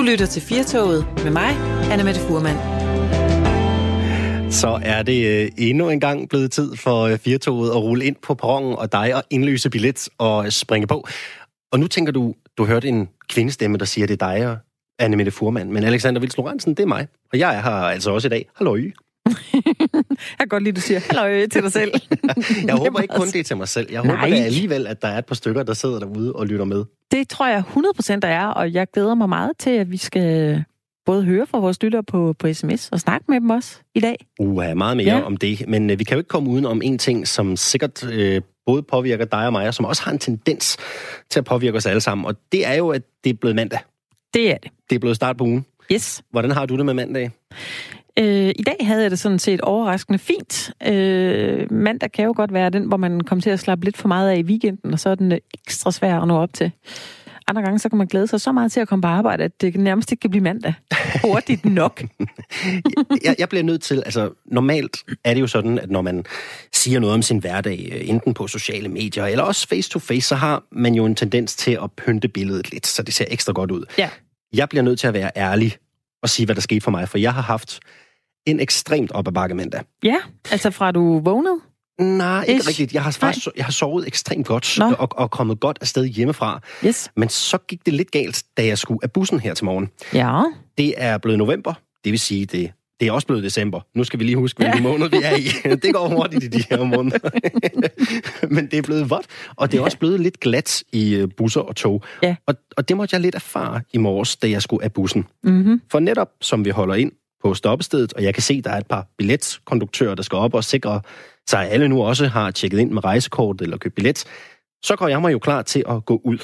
Du lytter til Firtoget med mig, Anna Mette Furman. Så er det øh, endnu en gang blevet tid for øh, Firtoget at rulle ind på perronen og dig og indløse billet og springe på. Og nu tænker du, du hørte en kvindestemme, der siger, det er dig og Anne Mette Furman. Men Alexander Vils Lorentzen, det er mig. Og jeg er her altså også i dag. Hallo. jeg kan godt lide, at du siger hallo til dig selv. jeg håber ikke kun det er til mig selv. Jeg Nej. håber alligevel, at der er et par stykker, der sidder derude og lytter med. Det tror jeg 100% der er, og jeg glæder mig meget til, at vi skal både høre fra vores lyttere på, på sms og snakke med dem også i dag. Uh, meget mere ja. om det. Men uh, vi kan jo ikke komme uden om en ting, som sikkert uh, både påvirker dig og mig, og som også har en tendens til at påvirke os alle sammen. Og det er jo, at det er blevet mandag. Det er det. Det er blevet start på ugen. Yes. Hvordan har du det med mandag? Øh, I dag havde jeg det sådan set overraskende fint. Øh, mandag kan jo godt være den, hvor man kommer til at slappe lidt for meget af i weekenden, og så er den ekstra svær at nå op til. Andre gange, så kan man glæde sig så meget til at komme på arbejde, at det nærmest ikke kan blive mandag. Hurtigt nok. jeg, jeg bliver nødt til, altså normalt er det jo sådan, at når man siger noget om sin hverdag, øh, enten på sociale medier, eller også face-to-face, så har man jo en tendens til at pynte billedet lidt, så det ser ekstra godt ud. Ja. Jeg bliver nødt til at være ærlig og sige, hvad der skete for mig, for jeg har haft en ekstremt op ad bakke mandag. Ja, altså fra du vågnede? Nej, ikke Ish. rigtigt. Jeg har faktisk jeg har sovet ekstremt godt og, og kommet godt afsted hjemmefra. Yes. Men så gik det lidt galt, da jeg skulle af bussen her til morgen. Ja. Det er blevet november, det vil sige, det det er også blevet december. Nu skal vi lige huske, hvilken ja. måned vi er i. Det går hurtigt i de her måneder. Men det er blevet vådt, og det er også blevet lidt glat i øh, busser og tog. Ja. Og, og det måtte jeg lidt erfare i morges, da jeg skulle af bussen. Mm-hmm. For netop som vi holder ind på stoppestedet, og jeg kan se, der er et par billetkonduktører, der skal op og sikre sig, at alle nu også har tjekket ind med rejsekort eller købt billet, så går jeg mig jo klar til at gå ud.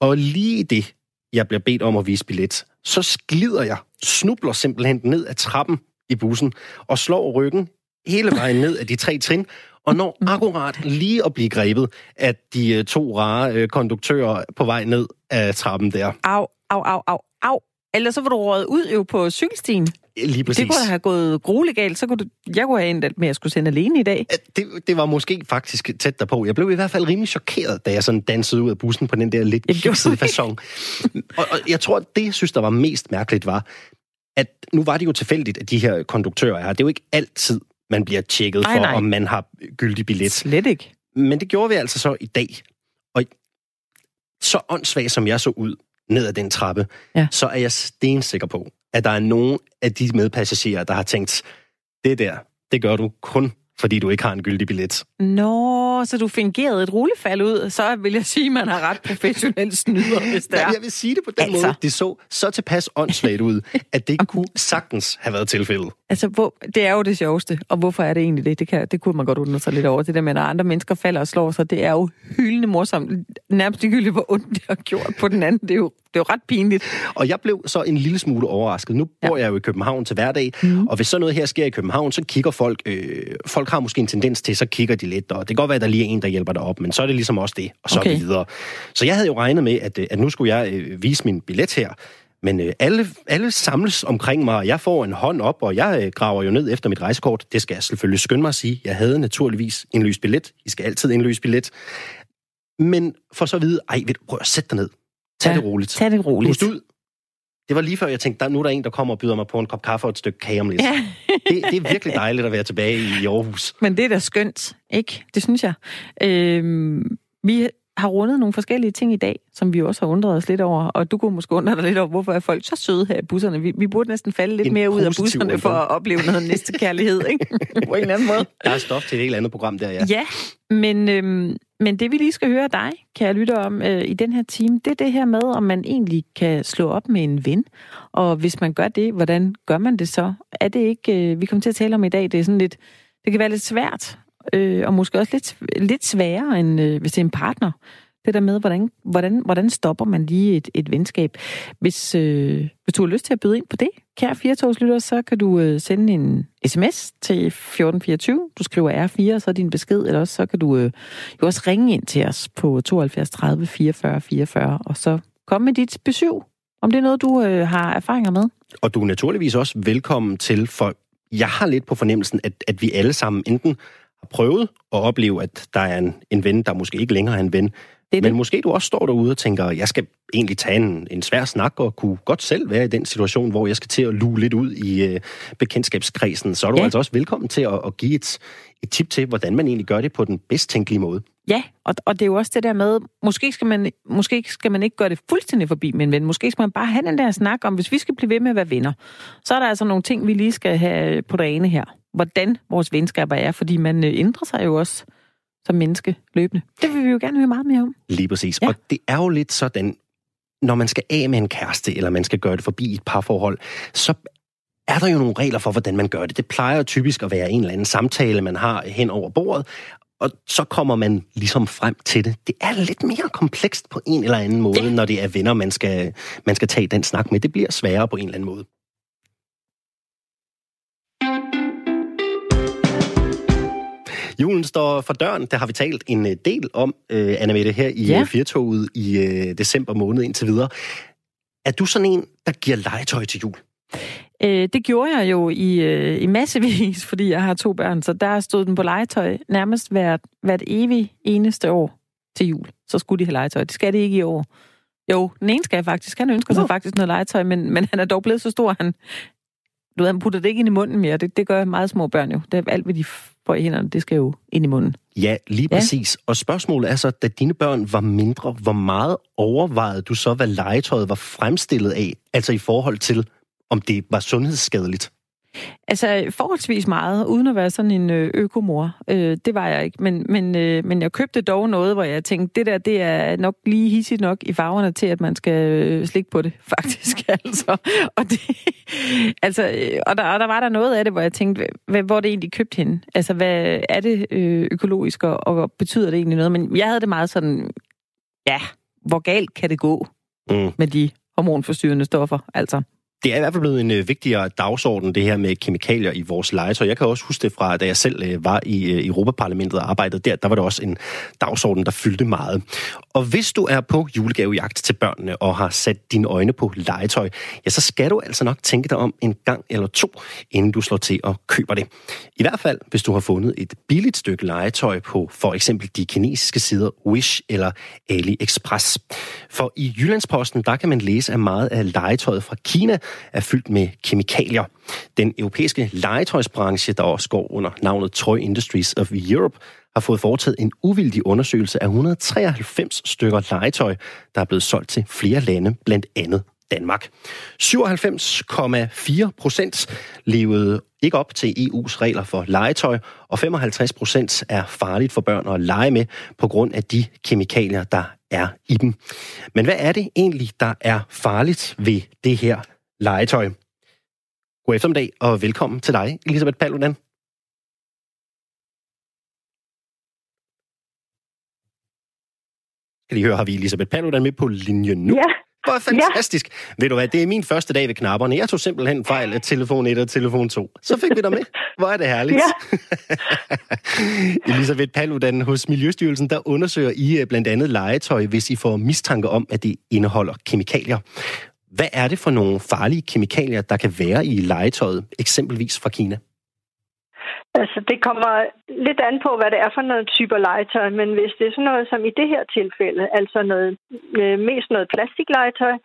Og lige det, jeg bliver bedt om at vise billet, så skider jeg, snubler simpelthen ned ad trappen i bussen, og slår ryggen hele vejen ned af de tre trin, og når akkurat lige at blive grebet af de øh, to rare øh, konduktører på vej ned af trappen der. Au, au, au, au, au. Ellers så var du rådet ud jo på cykelstien. Lige præcis. Det kunne have gået grueligt galt, så kunne du, jeg kunne have endt med at skulle sende alene i dag. Det, det var måske faktisk tæt derpå. Jeg blev i hvert fald rimelig chokeret, da jeg sådan dansede ud af bussen på den der lidt kiksede fasong. og, og jeg tror, det, jeg synes, der var mest mærkeligt, var, at nu var det jo tilfældigt, at de her konduktører her, det er jo ikke altid, man bliver tjekket nej, for, nej. om man har gyldig billet. Slet ikke. Men det gjorde vi altså så i dag. Og så åndssvagt, som jeg så ud ned ad den trappe, ja. så er jeg stensikker på, at der er nogen af de medpassagerer, der har tænkt, det der, det gør du kun fordi du ikke har en gyldig billet. Nå, så du fingerede et rullefald ud, så vil jeg sige, at man har ret professionelt snyder, hvis det er. jeg vil sige det på den altså. måde. Det så så tilpas åndssvagt ud, at det kunne sagtens have været tilfældet. Altså, hvor, det er jo det sjoveste, og hvorfor er det egentlig det? Det, kan, det kunne man godt undre sig lidt over. Det der med, at andre mennesker falder og slår sig, det er jo hyldende morsomt. Nærmest ligegyldigt, hvor ondt det har gjort på den anden. Det er jo det er jo ret pinligt. Og jeg blev så en lille smule overrasket. Nu bor ja. jeg jo i København til hverdag, mm. og hvis så noget her sker i København, så kigger folk... Øh, folk har måske en tendens til, så kigger de lidt, og det kan godt være, at der lige er en, der hjælper dig op, men så er det ligesom også det, og så okay. videre. Så jeg havde jo regnet med, at, øh, at nu skulle jeg øh, vise min billet her, men øh, alle, alle samles omkring mig, og jeg får en hånd op, og jeg øh, graver jo ned efter mit rejsekort. Det skal jeg selvfølgelig skynde mig at sige. Jeg havde naturligvis indløst billet. I skal altid indløse billet. Men for så at vide, ej, ved du, prøv at sætte dig ned. Tag ja, det roligt. Tag det roligt. Pust ud. Det var lige før, jeg tænkte, der, nu er der en, der kommer og byder mig på en kop kaffe og et stykke kage om lidt. Ja. det, det er virkelig dejligt at være tilbage i Aarhus. Men det er da skønt, ikke? Det synes jeg. Øhm, vi har rundet nogle forskellige ting i dag, som vi også har undret os lidt over. Og du kunne måske undre dig lidt over, hvorfor er folk så søde her i busserne. Vi, vi burde næsten falde lidt en mere ud af busserne for at opleve noget næste kærlighed, ikke? På en eller anden måde. Der er stof til et helt andet program der, ja. Ja, men, øhm, men det vi lige skal høre dig, kan jeg lytte om øh, i den her time, det er det her med, om man egentlig kan slå op med en ven. Og hvis man gør det, hvordan gør man det så? Er det ikke, øh, vi kommer til at tale om i dag, det er sådan lidt, det kan være lidt svært øh, og måske også lidt, lidt sværere, end øh, hvis det er en partner. Det der med, hvordan, hvordan, hvordan stopper man lige et, et venskab. Hvis, øh, hvis du har lyst til at byde ind på det, kære firetogslytter, så kan du øh, sende en sms til 1424. Du skriver R4, og så er din besked, eller også så kan du øh, jo også ringe ind til os på 72 30 44 44, og så kom med dit besøg, om det er noget, du øh, har erfaringer med. Og du er naturligvis også velkommen til, for jeg har lidt på fornemmelsen, at, at vi alle sammen enten prøvet at opleve, at der er en, en ven, der måske ikke længere er en ven, det Men det. måske du også står derude og tænker, jeg skal egentlig tage en, en svær snak og kunne godt selv være i den situation, hvor jeg skal til at lue lidt ud i øh, bekendtskabskredsen. Så er du ja. altså også velkommen til at, at give et, et tip til, hvordan man egentlig gør det på den bedst tænkelige måde. Ja, og, og det er jo også det der med, måske skal, man, måske skal man ikke gøre det fuldstændig forbi med en ven. Måske skal man bare have den der snak om, hvis vi skal blive ved med at være venner, så er der altså nogle ting, vi lige skal have på det ene her. Hvordan vores venskaber er, fordi man øh, ændrer sig jo også som menneske løbende. Det vil vi jo gerne høre meget mere om. Lige præcis. Ja. Og det er jo lidt sådan, når man skal af med en kæreste, eller man skal gøre det forbi et parforhold, så er der jo nogle regler for, hvordan man gør det. Det plejer typisk at være en eller anden samtale, man har hen over bordet, og så kommer man ligesom frem til det. Det er lidt mere komplekst på en eller anden måde, ja. når det er venner, man skal, man skal tage den snak med. Det bliver sværere på en eller anden måde. Julen står for døren, det har vi talt en øh, del om, øh, Anna Mette, her i ja. Øh, Firtoget i øh, december måned indtil videre. Er du sådan en, der giver legetøj til jul? Øh, det gjorde jeg jo i, øh, i massevis, fordi jeg har to børn, så der stod den på legetøj nærmest hvert, hvert evig eneste år til jul. Så skulle de have legetøj. Det skal det ikke i år. Jo, den ene skal faktisk. Han ønsker sig faktisk noget legetøj, men, men han er dog blevet så stor, han, du ved, han putter det ikke ind i munden mere. Det, det gør meget små børn jo. Det er alt, hvad de får i hænderne, det skal jo ind i munden. Ja, lige ja. præcis. Og spørgsmålet er så, da dine børn var mindre, hvor meget overvejede du så, hvad legetøjet var fremstillet af? Altså i forhold til, om det var sundhedsskadeligt? Altså forholdsvis meget, uden at være sådan en øh, økomor. Øh, det var jeg ikke. Men, men, øh, men jeg købte dog noget, hvor jeg tænkte, det der det er nok lige hissigt nok i farverne til, at man skal øh, slikke på det, faktisk. altså. Og, det, altså, øh, og, der, og der var der noget af det, hvor jeg tænkte, hvad, hvor det egentlig købt hende? Altså, hvad er det øh, økologisk, og, og betyder det egentlig noget? Men jeg havde det meget sådan, ja, hvor galt kan det gå mm. med de hormonforstyrrende stoffer, altså. Det er i hvert fald blevet en øh, vigtigere dagsorden, det her med kemikalier i vores legetøj. Jeg kan også huske det fra, da jeg selv øh, var i øh, Europaparlamentet og arbejdede der. Der var det også en dagsorden, der fyldte meget. Og hvis du er på julegavejagt til børnene og har sat dine øjne på legetøj, ja, så skal du altså nok tænke dig om en gang eller to, inden du slår til og køber det. I hvert fald, hvis du har fundet et billigt stykke legetøj på for eksempel de kinesiske sider Wish eller AliExpress. For i Jyllandsposten, der kan man læse, at meget af legetøjet fra Kina er fyldt med kemikalier. Den europæiske legetøjsbranche, der også går under navnet Toy Industries of Europe, har fået foretaget en uvildig undersøgelse af 193 stykker legetøj, der er blevet solgt til flere lande, blandt andet Danmark. 97,4 procent levede ikke op til EU's regler for legetøj, og 55 procent er farligt for børn at lege med på grund af de kemikalier, der er i dem. Men hvad er det egentlig, der er farligt ved det her legetøj. God eftermiddag og velkommen til dig, Elisabeth Paludan. Skal lige høre, har vi Elisabeth Paludan med på linjen nu? Ja. Hvor fantastisk. Ja. Ved du hvad, det er min første dag ved knapperne. Jeg tog simpelthen fejl af telefon 1 og telefon 2. Så fik vi dig med. Hvor er det herligt. Ja. Elisabeth Paludan hos Miljøstyrelsen, der undersøger I øh, blandt andet legetøj, hvis I får mistanke om, at det indeholder kemikalier. Hvad er det for nogle farlige kemikalier, der kan være i legetøjet, eksempelvis fra Kina? Altså, det kommer lidt an på, hvad det er for noget type legetøj, men hvis det er sådan noget som i det her tilfælde, altså noget, øh, mest noget plastiklegetøj,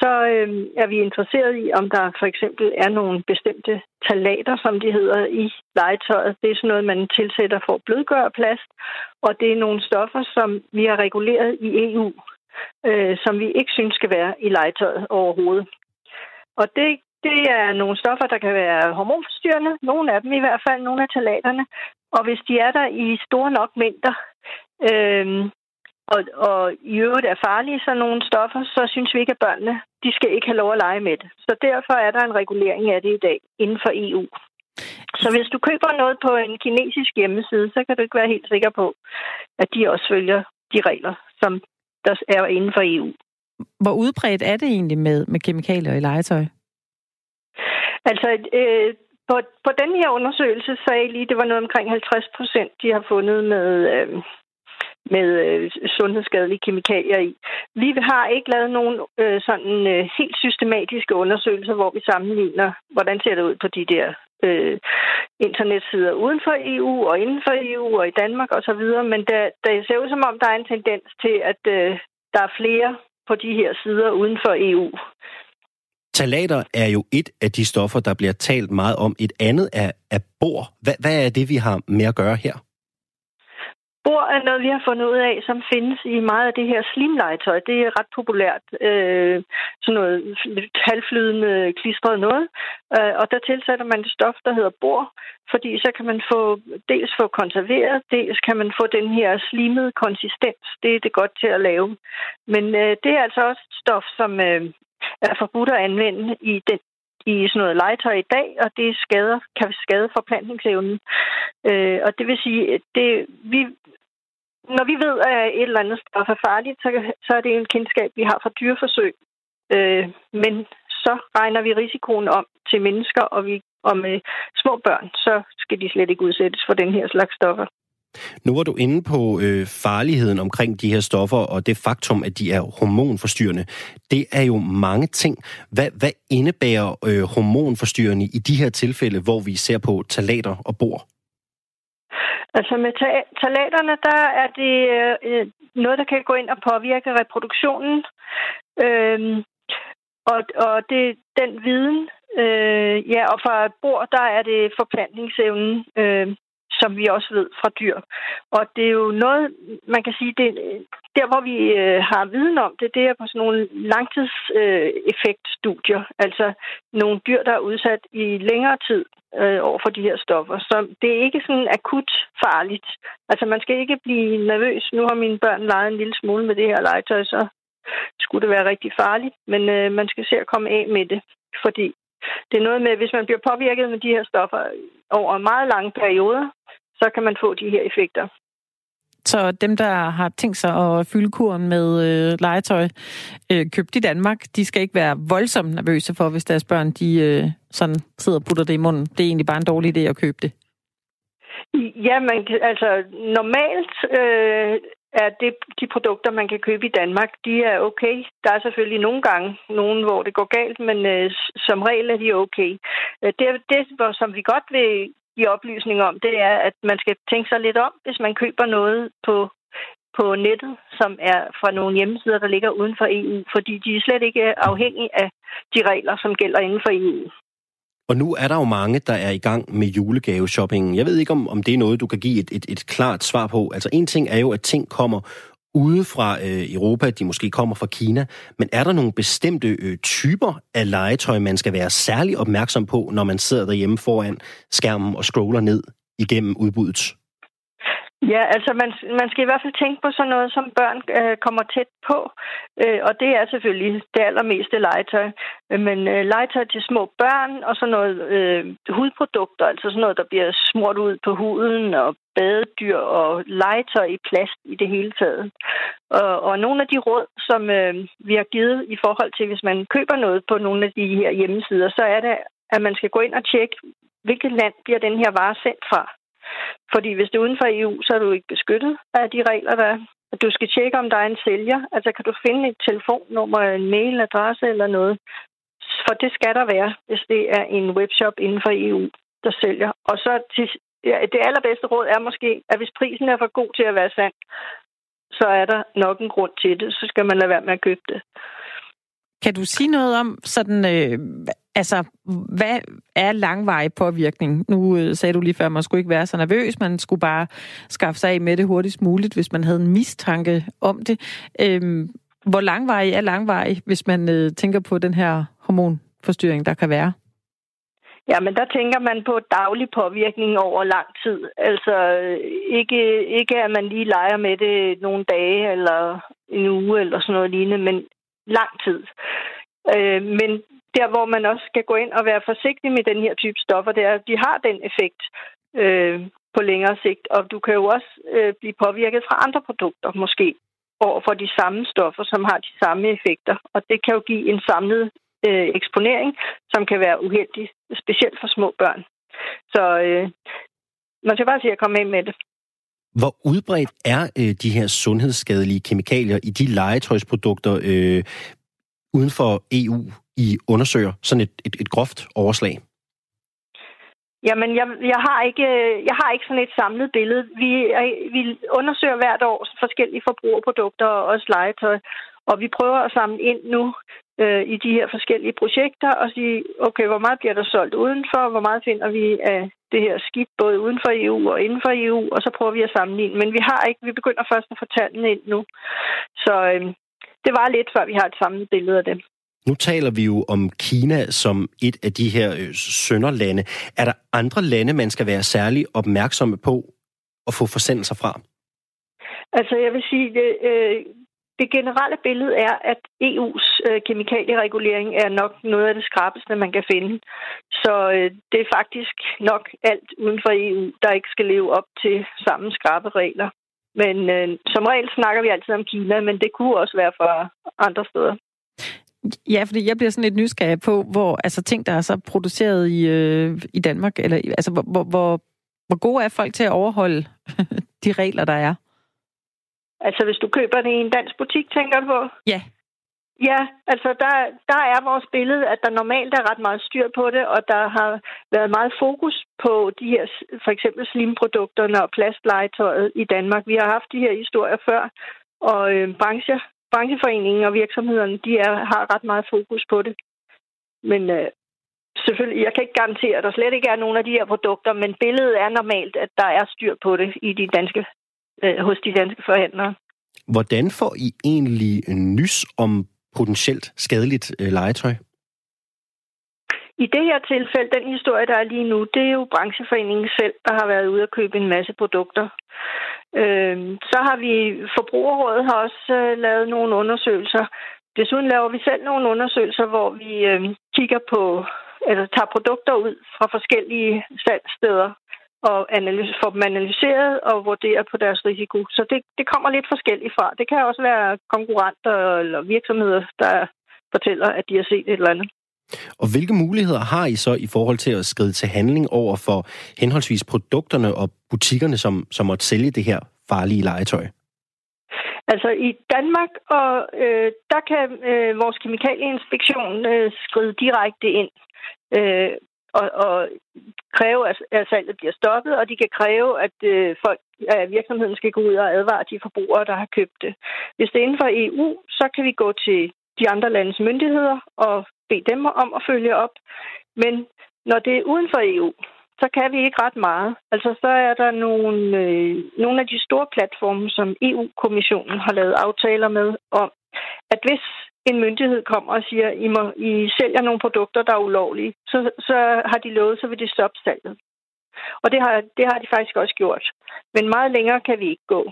så øh, er vi interesseret i, om der for eksempel er nogle bestemte talater, som de hedder, i legetøjet. Det er sådan noget, man tilsætter for at blødgøre plast, og det er nogle stoffer, som vi har reguleret i EU øh, som vi ikke synes skal være i legetøjet overhovedet. Og det, det er nogle stoffer, der kan være hormonforstyrrende, nogle af dem i hvert fald, nogle af talaterne. Og hvis de er der i store nok mængder, øh, og, og i øvrigt er farlige sådan nogle stoffer, så synes vi ikke, at børnene de skal ikke have lov at lege med det. Så derfor er der en regulering af det i dag inden for EU. Så hvis du køber noget på en kinesisk hjemmeside, så kan du ikke være helt sikker på, at de også følger de regler, som der er inden for EU. Hvor udbredt er det egentlig med, med kemikalier i legetøj? Altså, øh, på, på den her undersøgelse sagde lige, det var noget omkring 50 procent, de har fundet med, øh, med øh, sundhedsskadelige kemikalier i. Vi har ikke lavet nogen øh, sådan øh, helt systematiske undersøgelser, hvor vi sammenligner, hvordan ser det ud på de der øh, internetsider uden for EU og inden for EU og i Danmark osv., men der, der ser ud som om, der er en tendens til, at øh, der er flere på de her sider uden for EU. Talater er jo et af de stoffer, der bliver talt meget om. Et andet er, er bor. Hvad, hvad er det, vi har med at gøre her? Er noget, vi har fundet ud af, som findes i meget af det her slimlegetøj. Det er ret populært. Øh, sådan noget halvflydende klistret noget. Øh, og der tilsætter man et stof, der hedder bor, fordi så kan man få dels få konserveret, dels kan man få den her slimede konsistens. Det er det godt til at lave. Men øh, det er altså også et stof, som øh, er forbudt at anvende i den i sådan noget legetøj i dag, og det skader, kan skade forplantningsevnen. Øh, og det vil sige, at det, vi, når vi ved, at et eller andet stof er farligt, så, så er det en kendskab, vi har fra dyreforsøg. Øh, men så regner vi risikoen om til mennesker, og, vi, og med små børn, så skal de slet ikke udsættes for den her slags stoffer. Nu var du inde på øh, farligheden omkring de her stoffer, og det faktum, at de er hormonforstyrrende. Det er jo mange ting. Hvad, hvad indebærer øh, hormonforstyrrende i de her tilfælde, hvor vi ser på talater og bor? Altså med talaterne, der er det øh, øh, noget, der kan gå ind og påvirke reproduktionen. Øhm, og, og det den viden, øh, ja, og fra bord, der er det forplantningsevnen. Øh, som vi også ved fra dyr. Og det er jo noget, man kan sige, det, der hvor vi øh, har viden om det, det er på sådan nogle langtidseffektstudier. Øh, altså nogle dyr, der er udsat i længere tid øh, over for de her stoffer. Så det er ikke sådan akut farligt. Altså man skal ikke blive nervøs. Nu har mine børn leget en lille smule med det her legetøj, så skulle det være rigtig farligt. Men øh, man skal se at komme af med det, fordi det er noget med, hvis man bliver påvirket med de her stoffer over meget lange perioder, så kan man få de her effekter. Så dem, der har tænkt sig at fylde kuren med øh, legetøj øh, købt i Danmark, de skal ikke være voldsomt nervøse for, hvis deres børn de, øh, sådan sidder og putter det i munden. Det er egentlig bare en dårlig idé at købe det. Ja, man, altså normalt øh, er det de produkter, man kan købe i Danmark, de er okay. Der er selvfølgelig nogle gange nogen, hvor det går galt, men øh, som regel er de okay. Øh, det, det, som vi godt vil give oplysning om, det er, at man skal tænke sig lidt om, hvis man køber noget på på nettet, som er fra nogle hjemmesider, der ligger uden for EU, fordi de er slet ikke afhængige af de regler, som gælder inden for EU. Og nu er der jo mange, der er i gang med julegaveshoppingen. Jeg ved ikke, om, om det er noget, du kan give et, et, et klart svar på. Altså en ting er jo, at ting kommer ude fra øh, Europa, de måske kommer fra Kina, men er der nogle bestemte øh, typer af legetøj, man skal være særlig opmærksom på, når man sidder derhjemme foran skærmen og scroller ned igennem udbuddet? Ja, altså man, man skal i hvert fald tænke på sådan noget, som børn øh, kommer tæt på, øh, og det er selvfølgelig det allermeste legetøj. Øh, men øh, legetøj til små børn og sådan noget øh, hudprodukter, altså sådan noget, der bliver smurt ud på huden og badedyr og legetøj i plast i det hele taget. Og, og nogle af de råd, som øh, vi har givet i forhold til, hvis man køber noget på nogle af de her hjemmesider, så er det, at man skal gå ind og tjekke, hvilket land bliver den her vare sendt fra. Fordi hvis det er uden for EU, så er du ikke beskyttet af de regler, der er. Du skal tjekke, om der er en sælger. Altså, kan du finde et telefonnummer, en mailadresse eller noget? For det skal der være, hvis det er en webshop inden for EU, der sælger. Og så til, ja, det allerbedste råd er måske, at hvis prisen er for god til at være sand, så er der nok en grund til det. Så skal man lade være med at købe det. Kan du sige noget om, sådan, øh, altså, hvad er langvarig påvirkning? Nu øh, sagde du lige før, at man skulle ikke være så nervøs, man skulle bare skaffe sig af med det hurtigst muligt, hvis man havde en mistanke om det. Øhm, hvor langvarig er langvarig, hvis man øh, tænker på den her hormonforstyrring, der kan være? Ja, men der tænker man på daglig påvirkning over lang tid. Altså ikke, ikke at man lige leger med det nogle dage eller en uge eller sådan noget lignende, men lang tid. Øh, men der, hvor man også skal gå ind og være forsigtig med den her type stoffer, det er, at de har den effekt øh, på længere sigt. Og du kan jo også øh, blive påvirket fra andre produkter, måske over for de samme stoffer, som har de samme effekter. Og det kan jo give en samlet øh, eksponering, som kan være uheldig, specielt for små børn. Så øh, man skal bare sige at komme ind med det. Hvor udbredt er øh, de her sundhedsskadelige kemikalier i de legetøjsprodukter øh, uden for EU, I undersøger? Sådan et, et, et groft overslag. Jamen, jeg, jeg, har ikke, øh, jeg har ikke sådan et samlet billede. Vi, øh, vi undersøger hvert år forskellige forbrugerprodukter og også legetøj. Og vi prøver at samle ind nu øh, i de her forskellige projekter og sige, okay, hvor meget bliver der solgt udenfor, hvor meget finder vi af det her skidt, både uden for EU og inden for EU, og så prøver vi at sammenligne. Men vi har ikke, vi begynder først at få tallene ind nu. Så øh, det var lidt, før vi har et samlet billede af det. Nu taler vi jo om Kina som et af de her øh, sønderlande. Er der andre lande, man skal være særlig opmærksomme på at få forsendelser fra? Altså, jeg vil sige, det, øh, det generelle billede er, at EU's øh, kemikalieregulering er nok noget af det skrabeste, man kan finde. Så øh, det er faktisk nok alt uden for EU, der ikke skal leve op til samme skrabe regler. Men øh, som regel snakker vi altid om Kina, men det kunne også være fra andre steder. Ja, fordi jeg bliver sådan lidt nysgerrig på, hvor altså ting, der er så produceret i, øh, i Danmark, eller altså hvor, hvor, hvor gode er folk til at overholde de regler, der er? Altså, hvis du køber det i en dansk butik, tænker du på? Ja. Ja, altså der, der er vores billede, at der normalt er ret meget styr på det, og der har været meget fokus på de her, for eksempel slimprodukterne og plastlegetøjet i Danmark. Vi har haft de her historier før, og øh, brancher, brancheforeningen og virksomhederne, de er, har ret meget fokus på det. Men øh, selvfølgelig, jeg kan ikke garantere, at der slet ikke er nogen af de her produkter, men billedet er normalt, at der er styr på det i de danske øh, hos de danske forhandlere. Hvordan får I egentlig nys om potentielt skadeligt øh, legetøj? I det her tilfælde, den historie, der er lige nu, det er jo brancheforeningen selv, der har været ude at købe en masse produkter. Øh, så har vi, Forbrugerrådet har også øh, lavet nogle undersøgelser. Desuden laver vi selv nogle undersøgelser, hvor vi øh, kigger på, eller tager produkter ud fra forskellige salgssteder og analyse, få dem analyseret og vurdere på deres risiko. Så det, det kommer lidt forskelligt fra. Det kan også være konkurrenter eller virksomheder, der fortæller, at de har set et eller andet. Og hvilke muligheder har I så i forhold til at skride til handling over for henholdsvis produkterne og butikkerne, som, som måtte sælge det her farlige legetøj? Altså i Danmark, og øh, der kan øh, vores kemikalieinspektion øh, skride direkte ind. Øh, og, og kræve, at, at salget bliver stoppet, og de kan kræve, at øh, folk, at virksomheden skal gå ud og advare de forbrugere, der har købt det. Hvis det er inden for EU, så kan vi gå til de andre landes myndigheder og bede dem om at følge op. Men når det er uden for EU, så kan vi ikke ret meget. Altså, så er der nogle, øh, nogle af de store platforme, som EU-kommissionen har lavet aftaler med om, at hvis en myndighed kommer og siger, I, må, I sælger nogle produkter, der er ulovlige, så, så har de lovet, så vil de stoppe salget. Og det har, det har de faktisk også gjort. Men meget længere kan vi ikke gå.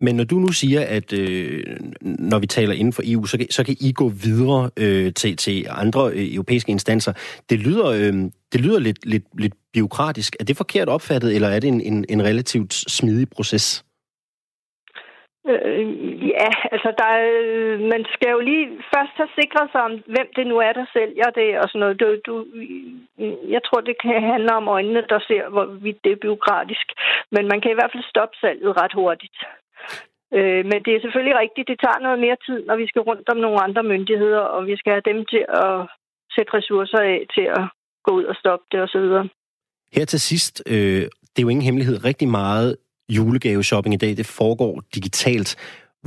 Men når du nu siger, at øh, når vi taler inden for EU, så kan, så kan I gå videre øh, til, til andre øh, europæiske instanser. Det lyder, øh, det lyder lidt, lidt, lidt biokratisk. Er det forkert opfattet, eller er det en, en, en relativt smidig proces? Øh, ja, altså der er, man skal jo lige først have sikret sig om, hvem det nu er, der sælger det og sådan noget. Du, du, jeg tror, det kan handle om øjnene, der ser, hvorvidt det er byråkratisk. Men man kan i hvert fald stoppe salget ret hurtigt. Øh, men det er selvfølgelig rigtigt, det tager noget mere tid, når vi skal rundt om nogle andre myndigheder, og vi skal have dem til at sætte ressourcer af til at gå ud og stoppe det osv. Her til sidst, øh, det er jo ingen hemmelighed, rigtig meget julegaveshopping i dag, det foregår digitalt.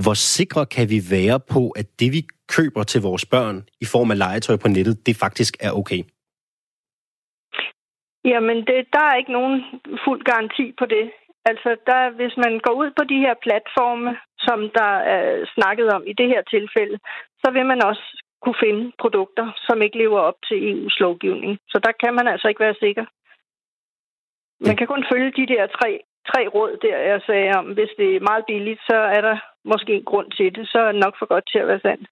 Hvor sikre kan vi være på, at det vi køber til vores børn i form af legetøj på nettet, det faktisk er okay? Jamen, det, der er ikke nogen fuld garanti på det. Altså, der, hvis man går ud på de her platforme, som der er snakket om i det her tilfælde, så vil man også kunne finde produkter, som ikke lever op til EU's lovgivning. Så der kan man altså ikke være sikker. Man kan kun følge de der tre tre råd der, jeg sagde om, hvis det er meget billigt, så er der måske en grund til det. Så er det nok for godt til at være sandt.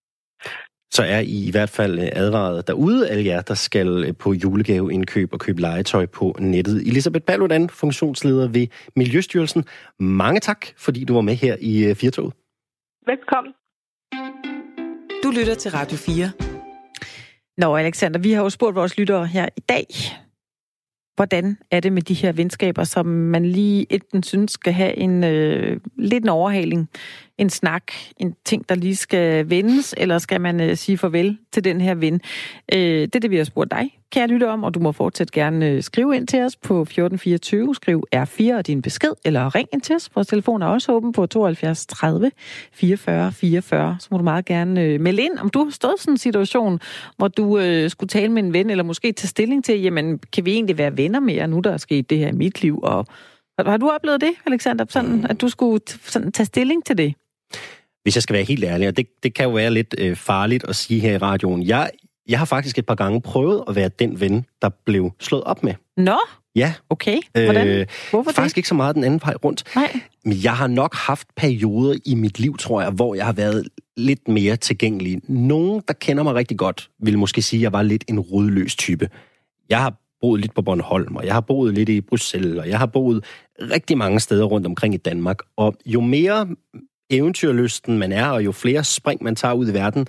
Så er I i hvert fald øh, advaret derude, alle jer, der skal øh, på julegaveindkøb og købe legetøj på nettet. Elisabeth Paludan, funktionsleder ved Miljøstyrelsen. Mange tak, fordi du var med her i øh, Firtoget. Velkommen. Du lytter til Radio 4. Nå, Alexander, vi har jo spurgt vores lyttere her i dag, Hvordan er det med de her venskaber, som man lige enten synes skal have en øh, lidt en overhaling? En snak, en ting, der lige skal vendes, eller skal man øh, sige farvel til den her ven? Øh, det er det, vi har spurgt dig, kære lytte om, og du må fortsat gerne øh, skrive ind til os på 1424, skriv R4 og din besked, eller ring ind til os. Vores telefon er også åben på 72 30 44 44. Så må du meget gerne øh, melde ind, om du har stået i sådan en situation, hvor du øh, skulle tale med en ven, eller måske tage stilling til, jamen, kan vi egentlig være venner mere, nu der er sket det her i mit liv, og har du oplevet det, Alexander, sådan, at du skulle sådan, tage stilling til det? Hvis jeg skal være helt ærlig, og det, det kan jo være lidt øh, farligt at sige her i radioen, jeg, jeg har faktisk et par gange prøvet at være den ven, der blev slået op med. Nå? Ja. Okay. Hvordan? Øh, Hvorfor faktisk det? ikke så meget den anden vej rundt. Nej. Men jeg har nok haft perioder i mit liv, tror jeg, hvor jeg har været lidt mere tilgængelig. Nogen, der kender mig rigtig godt, vil måske sige, at jeg var lidt en rodløs type. Jeg har boet lidt på Bornholm, og jeg har boet lidt i Bruxelles, og jeg har boet rigtig mange steder rundt omkring i Danmark. Og jo mere eventyrlysten man er, og jo flere spring man tager ud i verden,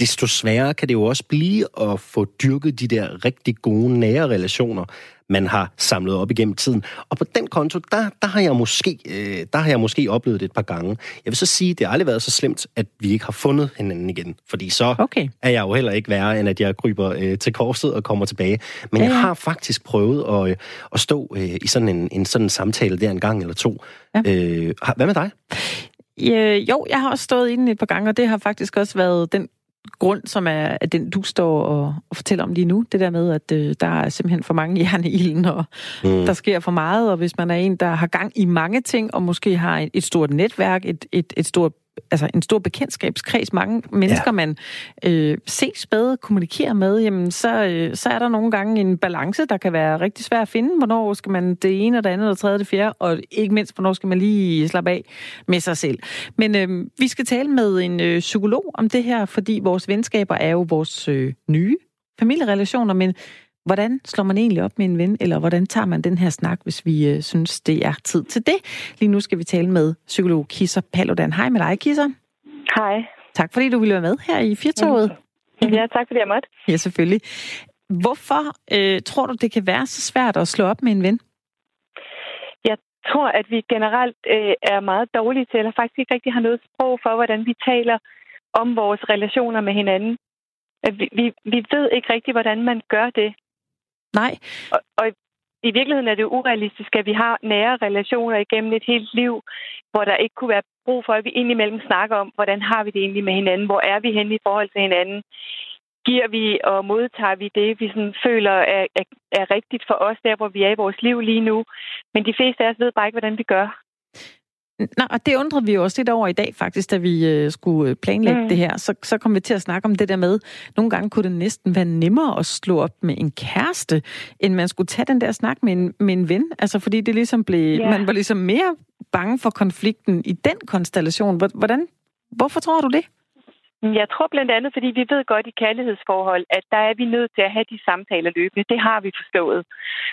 desto sværere kan det jo også blive at få dyrket de der rigtig gode, nære relationer, man har samlet op igennem tiden. Og på den konto, der, der, har, jeg måske, øh, der har jeg måske oplevet det et par gange. Jeg vil så sige, at det har aldrig været så slemt, at vi ikke har fundet hinanden igen. Fordi så okay. er jeg jo heller ikke værre, end at jeg kryber øh, til korset og kommer tilbage. Men ja, jeg har faktisk prøvet at, øh, at stå øh, i sådan en, en sådan en samtale der en gang eller to. Ja. Øh, hvad med dig? Øh, jo, jeg har også stået inde et par gange, og det har faktisk også været den grund, som er at den, du står og, og fortæller om lige nu. Det der med, at øh, der er simpelthen for mange jern i ilden, og mm. der sker for meget. Og hvis man er en, der har gang i mange ting, og måske har et, et stort netværk, et, et, et stort altså en stor bekendtskabskreds, mange mennesker, ja. man øh, ses med, kommunikerer med, jamen så, øh, så er der nogle gange en balance, der kan være rigtig svær at finde. Hvornår skal man det ene og det andet og tredje og det fjerde, og ikke mindst, hvornår skal man lige slappe af med sig selv. Men øh, vi skal tale med en øh, psykolog om det her, fordi vores venskaber er jo vores øh, nye familierelationer, men Hvordan slår man egentlig op med en ven, eller hvordan tager man den her snak, hvis vi øh, synes, det er tid til det? Lige nu skal vi tale med psykolog Kisser Paludan. Hej med dig, Kisser. Hej. Tak fordi du ville være med her i Firtoget. Ja, tak fordi jeg måtte. Ja, selvfølgelig. Hvorfor øh, tror du, det kan være så svært at slå op med en ven? Jeg tror, at vi generelt øh, er meget dårlige til, eller faktisk ikke rigtig har noget sprog for, hvordan vi taler om vores relationer med hinanden. Vi, vi, vi ved ikke rigtig, hvordan man gør det. Nej. Og, og i virkeligheden er det jo urealistisk, at vi har nære relationer igennem et helt liv, hvor der ikke kunne være brug for, at vi indimellem snakker om, hvordan har vi det egentlig med hinanden? Hvor er vi henne i forhold til hinanden? Giver vi og modtager vi det, vi sådan føler er, er, er rigtigt for os, der hvor vi er i vores liv lige nu? Men de fleste af os ved bare ikke, hvordan vi gør. Nej, og det undrede vi jo også lidt over i dag faktisk, da vi øh, skulle planlægge mm. det her. Så, så kom vi til at snakke om det der med, nogle gange kunne det næsten være nemmere at slå op med en kæreste, end man skulle tage den der snak med en, med en ven. Altså fordi det ligesom blev, yeah. man var ligesom mere bange for konflikten i den konstellation. Hvordan, hvorfor tror du det? Jeg tror blandt andet, fordi vi ved godt i kærlighedsforhold, at der er vi nødt til at have de samtaler løbende. Det har vi forstået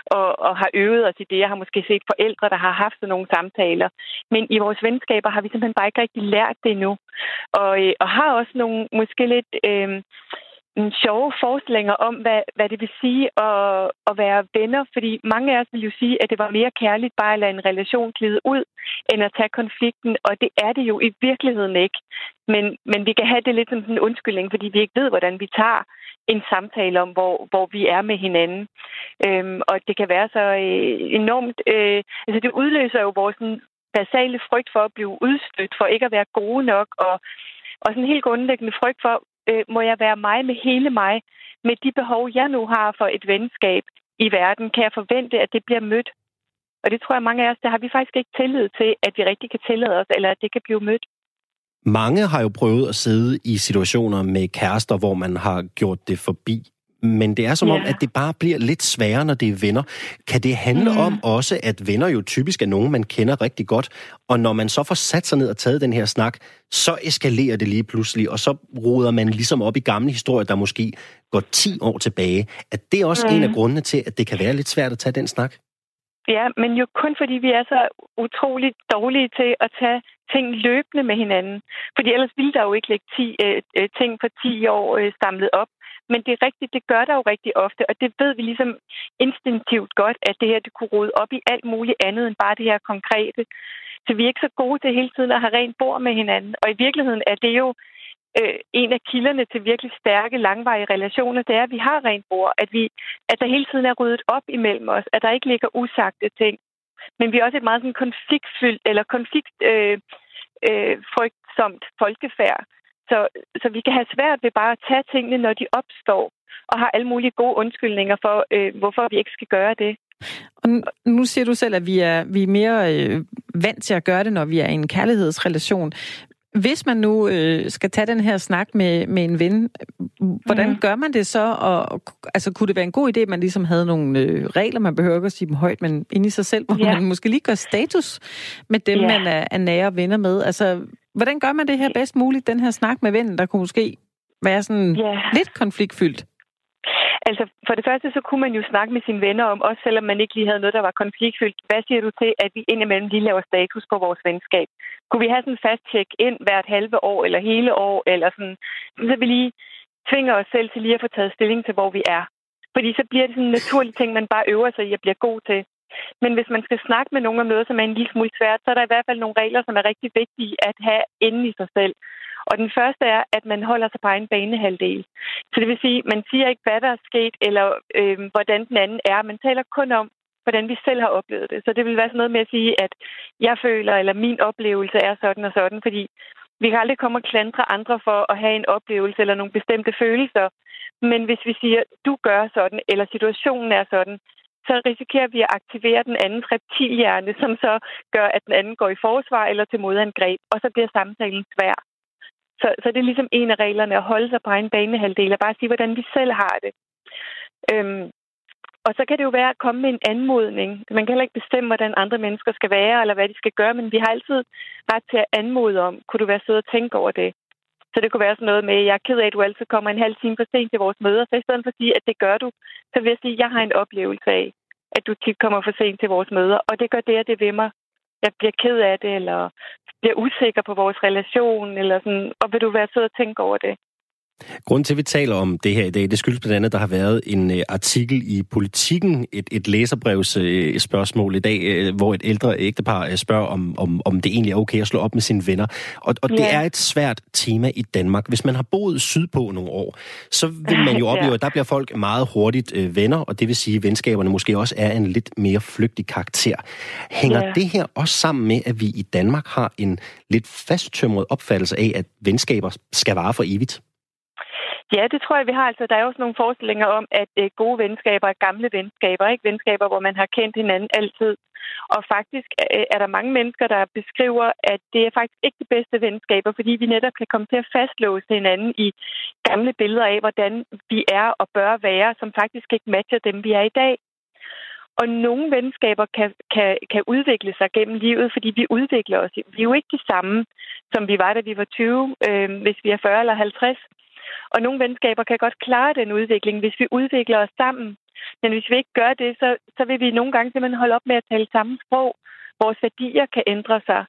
og, og har øvet os i det. Jeg har måske set forældre, der har haft sådan nogle samtaler. Men i vores venskaber har vi simpelthen bare ikke rigtig lært det endnu. Og, øh, og har også nogle måske lidt... Øh, sjove forestillinger om, hvad, hvad det vil sige at, at være venner. Fordi mange af os vil jo sige, at det var mere kærligt bare at lade en relation glide ud, end at tage konflikten. Og det er det jo i virkeligheden ikke. Men, men vi kan have det lidt som en undskyldning, fordi vi ikke ved, hvordan vi tager en samtale om, hvor, hvor vi er med hinanden. Øhm, og det kan være så øh, enormt... Øh, altså det udløser jo vores sådan, basale frygt for at blive udstødt, for ikke at være gode nok, og, og sådan en helt grundlæggende frygt for, øh, må jeg være mig med hele mig, med de behov, jeg nu har for et venskab i verden? Kan jeg forvente, at det bliver mødt? Og det tror jeg, mange af os, der har vi faktisk ikke tillid til, at vi rigtig kan tillade os, eller at det kan blive mødt. Mange har jo prøvet at sidde i situationer med kærester, hvor man har gjort det forbi men det er som ja. om, at det bare bliver lidt sværere, når det er venner. Kan det handle mm. om også, at venner jo typisk er nogen, man kender rigtig godt, og når man så får sat sig ned og taget den her snak, så eskalerer det lige pludselig, og så roder man ligesom op i gamle historier, der måske går 10 år tilbage. At det er også mm. en af grundene til, at det kan være lidt svært at tage den snak? Ja, men jo kun fordi vi er så utroligt dårlige til at tage ting løbende med hinanden. Fordi ellers ville der jo ikke ligge 10, øh, øh, ting for 10 år øh, samlet op. Men det er rigtigt, det gør der jo rigtig ofte, og det ved vi ligesom instinktivt godt, at det her det kunne rode op i alt muligt andet end bare det her konkrete. Så vi er ikke så gode til hele tiden at have rent bord med hinanden. Og i virkeligheden er det jo øh, en af kilderne til virkelig stærke, langvarige relationer, det er, at vi har rent bord. At, vi, at der hele tiden er ryddet op imellem os. At der ikke ligger usagte ting. Men vi er også et meget sådan konfliktfyldt eller konfliktfrygtsomt øh, øh, frygtsomt folkefærd. Så, så vi kan have svært ved bare at tage tingene, når de opstår, og har alle mulige gode undskyldninger for, øh, hvorfor vi ikke skal gøre det. Og nu siger du selv, at vi er, vi er mere øh, vant til at gøre det, når vi er i en kærlighedsrelation. Hvis man nu øh, skal tage den her snak med, med en ven, hvordan mm. gør man det så? Og, altså, kunne det være en god idé, at man ligesom havde nogle øh, regler, man behøver ikke at sige dem højt, men inde i sig selv, hvor ja. man måske lige gør status med dem, ja. man er, er nære venner med? Altså, hvordan gør man det her bedst muligt, den her snak med vennen, der kunne måske være sådan ja. lidt konfliktfyldt? Altså, for det første, så kunne man jo snakke med sine venner om, også selvom man ikke lige havde noget, der var konfliktfyldt. Hvad siger du til, at vi indimellem lige laver status på vores venskab? Kunne vi have sådan en fast check ind hvert halve år, eller hele år, eller sådan, så vi lige tvinger os selv til lige at få taget stilling til, hvor vi er. Fordi så bliver det sådan en naturlig ting, man bare øver sig i at blive god til. Men hvis man skal snakke med nogen om noget, som er en lille smule svært, så er der i hvert fald nogle regler, som er rigtig vigtige at have inde i sig selv. Og den første er, at man holder sig på egen banehalvdel. Så det vil sige, man siger ikke, hvad der er sket, eller øh, hvordan den anden er. Man taler kun om, hvordan vi selv har oplevet det. Så det vil være sådan noget med at sige, at jeg føler, eller min oplevelse er sådan og sådan, fordi vi kan aldrig komme og klandre andre for at have en oplevelse eller nogle bestemte følelser. Men hvis vi siger, du gør sådan, eller situationen er sådan, så risikerer vi at aktivere den andens reptilhjerne, som så gør, at den anden går i forsvar eller til modangreb, og så bliver samtalen svær. Så, så det er ligesom en af reglerne at holde sig på egen banehalvdel og bare sige, hvordan vi selv har det. Øhm, og så kan det jo være at komme med en anmodning. Man kan heller ikke bestemme, hvordan andre mennesker skal være, eller hvad de skal gøre, men vi har altid ret til at anmode om, kunne du være sød og tænke over det? Så det kunne være sådan noget med, jeg er ked af, at du altid kommer en halv time for sent til vores møder, så i stedet for at sige, at det gør du, så vil jeg sige, at jeg har en oplevelse af, at du tit kommer for sent til vores møder, og det gør det og det ved mig. Jeg bliver ked af det, eller bliver usikker på vores relation, eller sådan, og vil du være sød og tænke over det? Grunden til, at vi taler om det her i dag, det skyldes blandt andet, at der har været en uh, artikel i Politiken, et, et læserbrevs spørgsmål i dag, uh, hvor et ældre ægtepar spørger, om, om, om det egentlig er okay at slå op med sine venner. Og, og det er et svært tema i Danmark. Hvis man har boet sydpå nogle år, så vil man jo opleve, at der bliver folk meget hurtigt venner, og det vil sige, at venskaberne måske også er en lidt mere flygtig karakter. Hænger ja. det her også sammen med, at vi i Danmark har en lidt fasttømret opfattelse af, at venskaber skal vare for evigt? Ja, det tror jeg, vi har. Altså, der er også nogle forestillinger om, at øh, gode venskaber er gamle venskaber, ikke venskaber, hvor man har kendt hinanden altid. Og faktisk øh, er der mange mennesker, der beskriver, at det er faktisk ikke de bedste venskaber, fordi vi netop kan komme til at fastlåse hinanden i gamle billeder af, hvordan vi er og bør være, som faktisk ikke matcher dem, vi er i dag. Og nogle venskaber kan, kan, kan udvikle sig gennem livet, fordi vi udvikler os. Vi er jo ikke de samme, som vi var, da vi var 20, øh, hvis vi er 40 eller 50. Og nogle venskaber kan godt klare den udvikling, hvis vi udvikler os sammen. Men hvis vi ikke gør det, så, så vil vi nogle gange simpelthen holde op med at tale samme sprog. Vores værdier kan ændre sig.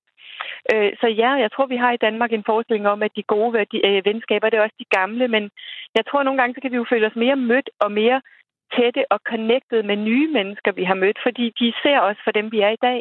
Øh, så ja, jeg tror, vi har i Danmark en forestilling om, at de gode værdi, øh, venskaber, det er også de gamle, men jeg tror nogle gange, så kan vi jo føle os mere mødt og mere tætte og connected med nye mennesker, vi har mødt, fordi de ser os for dem, vi er i dag.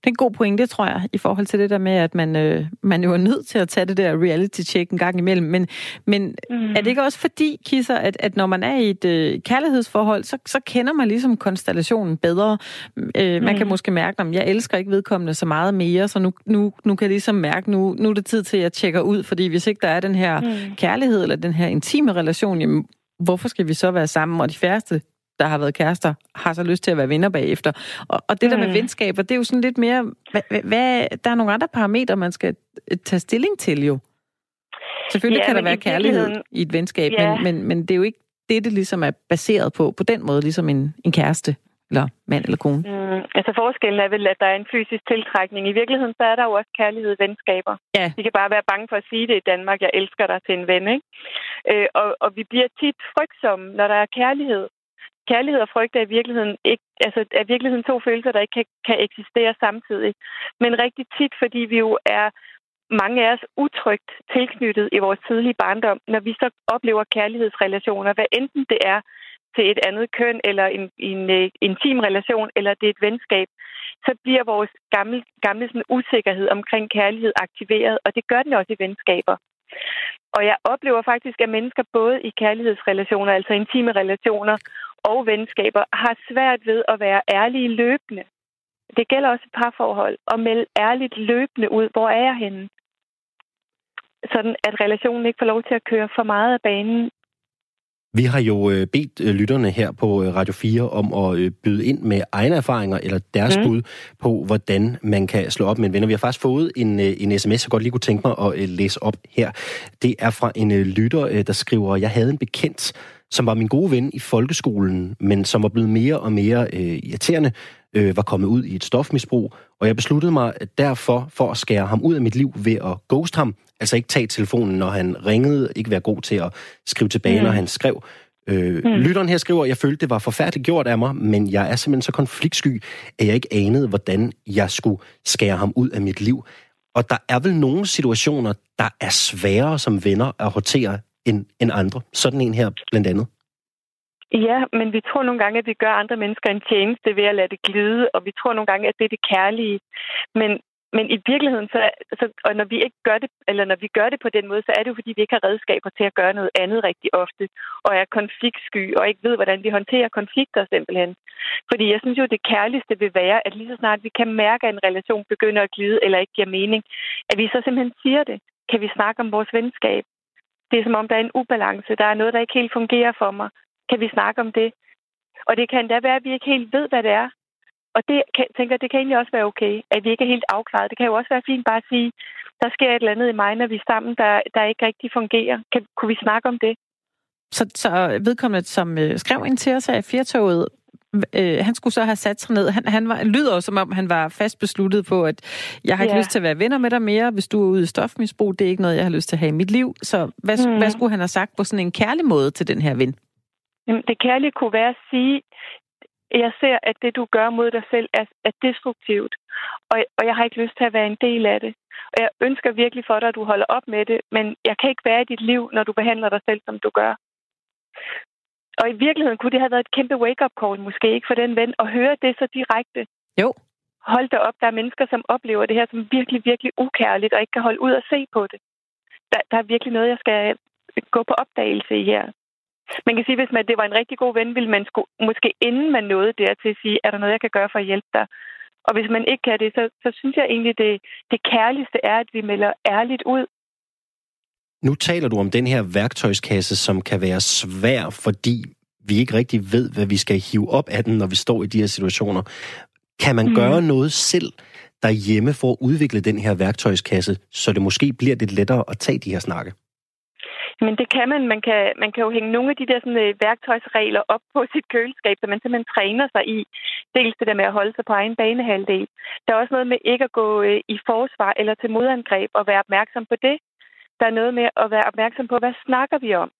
Det er en god pointe, tror jeg, i forhold til det der med, at man, øh, man jo er nødt til at tage det der reality-check en gang imellem. Men, men mm. er det ikke også fordi, Kisser, at, at når man er i et øh, kærlighedsforhold, så, så kender man ligesom konstellationen bedre. Øh, man mm. kan måske mærke, at jeg elsker ikke vedkommende så meget mere, så nu, nu, nu kan jeg ligesom mærke, nu, nu er det tid til, at jeg tjekker ud, fordi hvis ikke der er den her mm. kærlighed eller den her intime relation, jamen, hvorfor skal vi så være sammen? Og de færreste der har været kærester, har så lyst til at være venner bagefter. Og, og det mm. der med mm. venskaber, det er jo sådan lidt mere... Hvad, hvad, der er nogle andre parametre, man skal øh, tage stilling til jo. Selvfølgelig ja, kan der være kærlighed i et venskab, ja. men, men, men det er jo ikke det, det ligesom er baseret på, på den måde, ligesom en, en kæreste eller mand eller kone? Mm, altså forskellen er vel, at der er en fysisk tiltrækning. I virkeligheden så er der jo også kærlighed i venskaber. Ja. Vi kan bare være bange for at sige det i Danmark, jeg elsker dig til en ven. Ikke? Øh, og, og vi bliver tit frygtsomme, når der er kærlighed kærlighed og frygt er i virkeligheden, ikke, altså, er i virkeligheden to følelser, der ikke kan, kan eksistere samtidig. Men rigtig tit, fordi vi jo er mange af os utrygt tilknyttet i vores tidlige barndom, når vi så oplever kærlighedsrelationer, hvad enten det er til et andet køn, eller en, en, en intim relation, eller det er et venskab, så bliver vores gamle, gamle sådan, usikkerhed omkring kærlighed aktiveret, og det gør den også i venskaber. Og jeg oplever faktisk, at mennesker både i kærlighedsrelationer, altså intime relationer og venskaber, har svært ved at være ærlige løbende. Det gælder også et parforhold, og melde ærligt løbende ud, hvor er jeg henne? Sådan at relationen ikke får lov til at køre for meget af banen, vi har jo øh, bedt øh, lytterne her på øh, Radio 4 om at byde ind med egne erfaringer eller deres mm. bud på, hvordan man kan slå op med en ven. Og vi har faktisk fået en, en sms, jeg godt lige kunne tænke mig at læse op her. Det er fra en lytter, der skriver, jeg havde en bekendt, som var min gode ven i folkeskolen, men som var blevet mere og mere øh, irriterende, øh, var kommet ud i et stofmisbrug, og jeg besluttede mig derfor for at skære ham ud af mit liv ved at ghost ham, altså ikke tage telefonen, når han ringede, ikke være god til at skrive tilbage, mm. når han skrev. Øh, mm. Lytteren her skriver, at jeg følte, det var forfærdeligt gjort af mig, men jeg er simpelthen så konfliktsky, at jeg ikke anede, hvordan jeg skulle skære ham ud af mit liv. Og der er vel nogle situationer, der er sværere som venner at håndtere end, end andre. Sådan en her blandt andet. Ja, men vi tror nogle gange, at vi gør andre mennesker en tjeneste ved at lade det glide, og vi tror nogle gange, at det er det kærlige. Men, men i virkeligheden, så, så, og når vi ikke gør det, eller når vi gør det på den måde, så er det jo, fordi vi ikke har redskaber til at gøre noget andet rigtig ofte, og er konfliktsky, og ikke ved, hvordan vi håndterer konflikter simpelthen. Fordi jeg synes jo, det kærligste vil være, at lige så snart vi kan mærke, at en relation begynder at glide, eller ikke giver mening, at vi så simpelthen siger det. Kan vi snakke om vores venskab? Det er som om, der er en ubalance. Der er noget, der ikke helt fungerer for mig. Kan vi snakke om det? Og det kan da være, at vi ikke helt ved, hvad det er. Og det kan, tænker det kan egentlig også være okay, at vi ikke er helt afklaret. Det kan jo også være fint bare at sige, der sker et eller andet i mig, når vi er sammen, der, der ikke rigtig fungerer. Kan, kunne vi snakke om det? Så, så vedkommende, som øh, skrev ind til os af Fjertoget, øh, han skulle så have sat sig ned. Han, han var, lyder som om, han var fast besluttet på, at jeg har ikke ja. lyst til at være venner med dig mere, hvis du er ude i stofmisbrug. Det er ikke noget, jeg har lyst til at have i mit liv. Så hvad, mm. hvad skulle han have sagt på sådan en kærlig måde til den her ven? Jamen, det kærlige kunne være at sige, jeg ser, at det, du gør mod dig selv, er, er destruktivt. Og, og jeg har ikke lyst til at være en del af det. Og jeg ønsker virkelig for dig, at du holder op med det, men jeg kan ikke være i dit liv, når du behandler dig selv, som du gør. Og i virkeligheden kunne det have været et kæmpe wake-up call, måske ikke for den ven, at høre det så direkte. Jo. Hold da op, der er mennesker, som oplever det her som virkelig, virkelig ukærligt, og ikke kan holde ud og se på det. Der, der er virkelig noget, jeg skal gå på opdagelse i her. Man kan sige, hvis man, det var en rigtig god ven, ville man sku, måske inden man nåede der til at sige, er der noget, jeg kan gøre for at hjælpe dig? Og hvis man ikke kan det, så, så synes jeg egentlig, det, det kærligste er, at vi melder ærligt ud. Nu taler du om den her værktøjskasse, som kan være svær, fordi vi ikke rigtig ved, hvad vi skal hive op af den, når vi står i de her situationer. Kan man mm. gøre noget selv derhjemme for at udvikle den her værktøjskasse, så det måske bliver lidt lettere at tage de her snakke? Men det kan man. Man kan, man kan jo hænge nogle af de der sådan, øh, værktøjsregler op på sit køleskab, så man simpelthen træner sig i. Dels det der med at holde sig på egen banehalvdel. Der er også noget med ikke at gå øh, i forsvar eller til modangreb og være opmærksom på det. Der er noget med at være opmærksom på, hvad snakker vi om?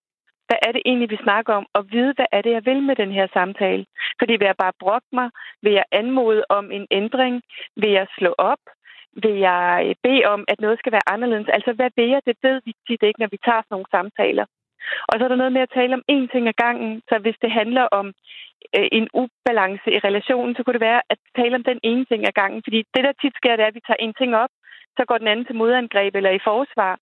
Hvad er det egentlig, vi snakker om? Og vide, hvad er det, jeg vil med den her samtale? Fordi vil jeg bare brokke mig? Vil jeg anmode om en ændring? Vil jeg slå op? vil jeg bede om, at noget skal være anderledes. Altså, hvad vil jeg? Det ved vi tit ikke, når vi tager sådan nogle samtaler. Og så er der noget med at tale om én ting ad gangen. Så hvis det handler om øh, en ubalance i relationen, så kunne det være at tale om den ene ting ad gangen. Fordi det, der tit sker, det er, at vi tager en ting op, så går den anden til modangreb eller i forsvar.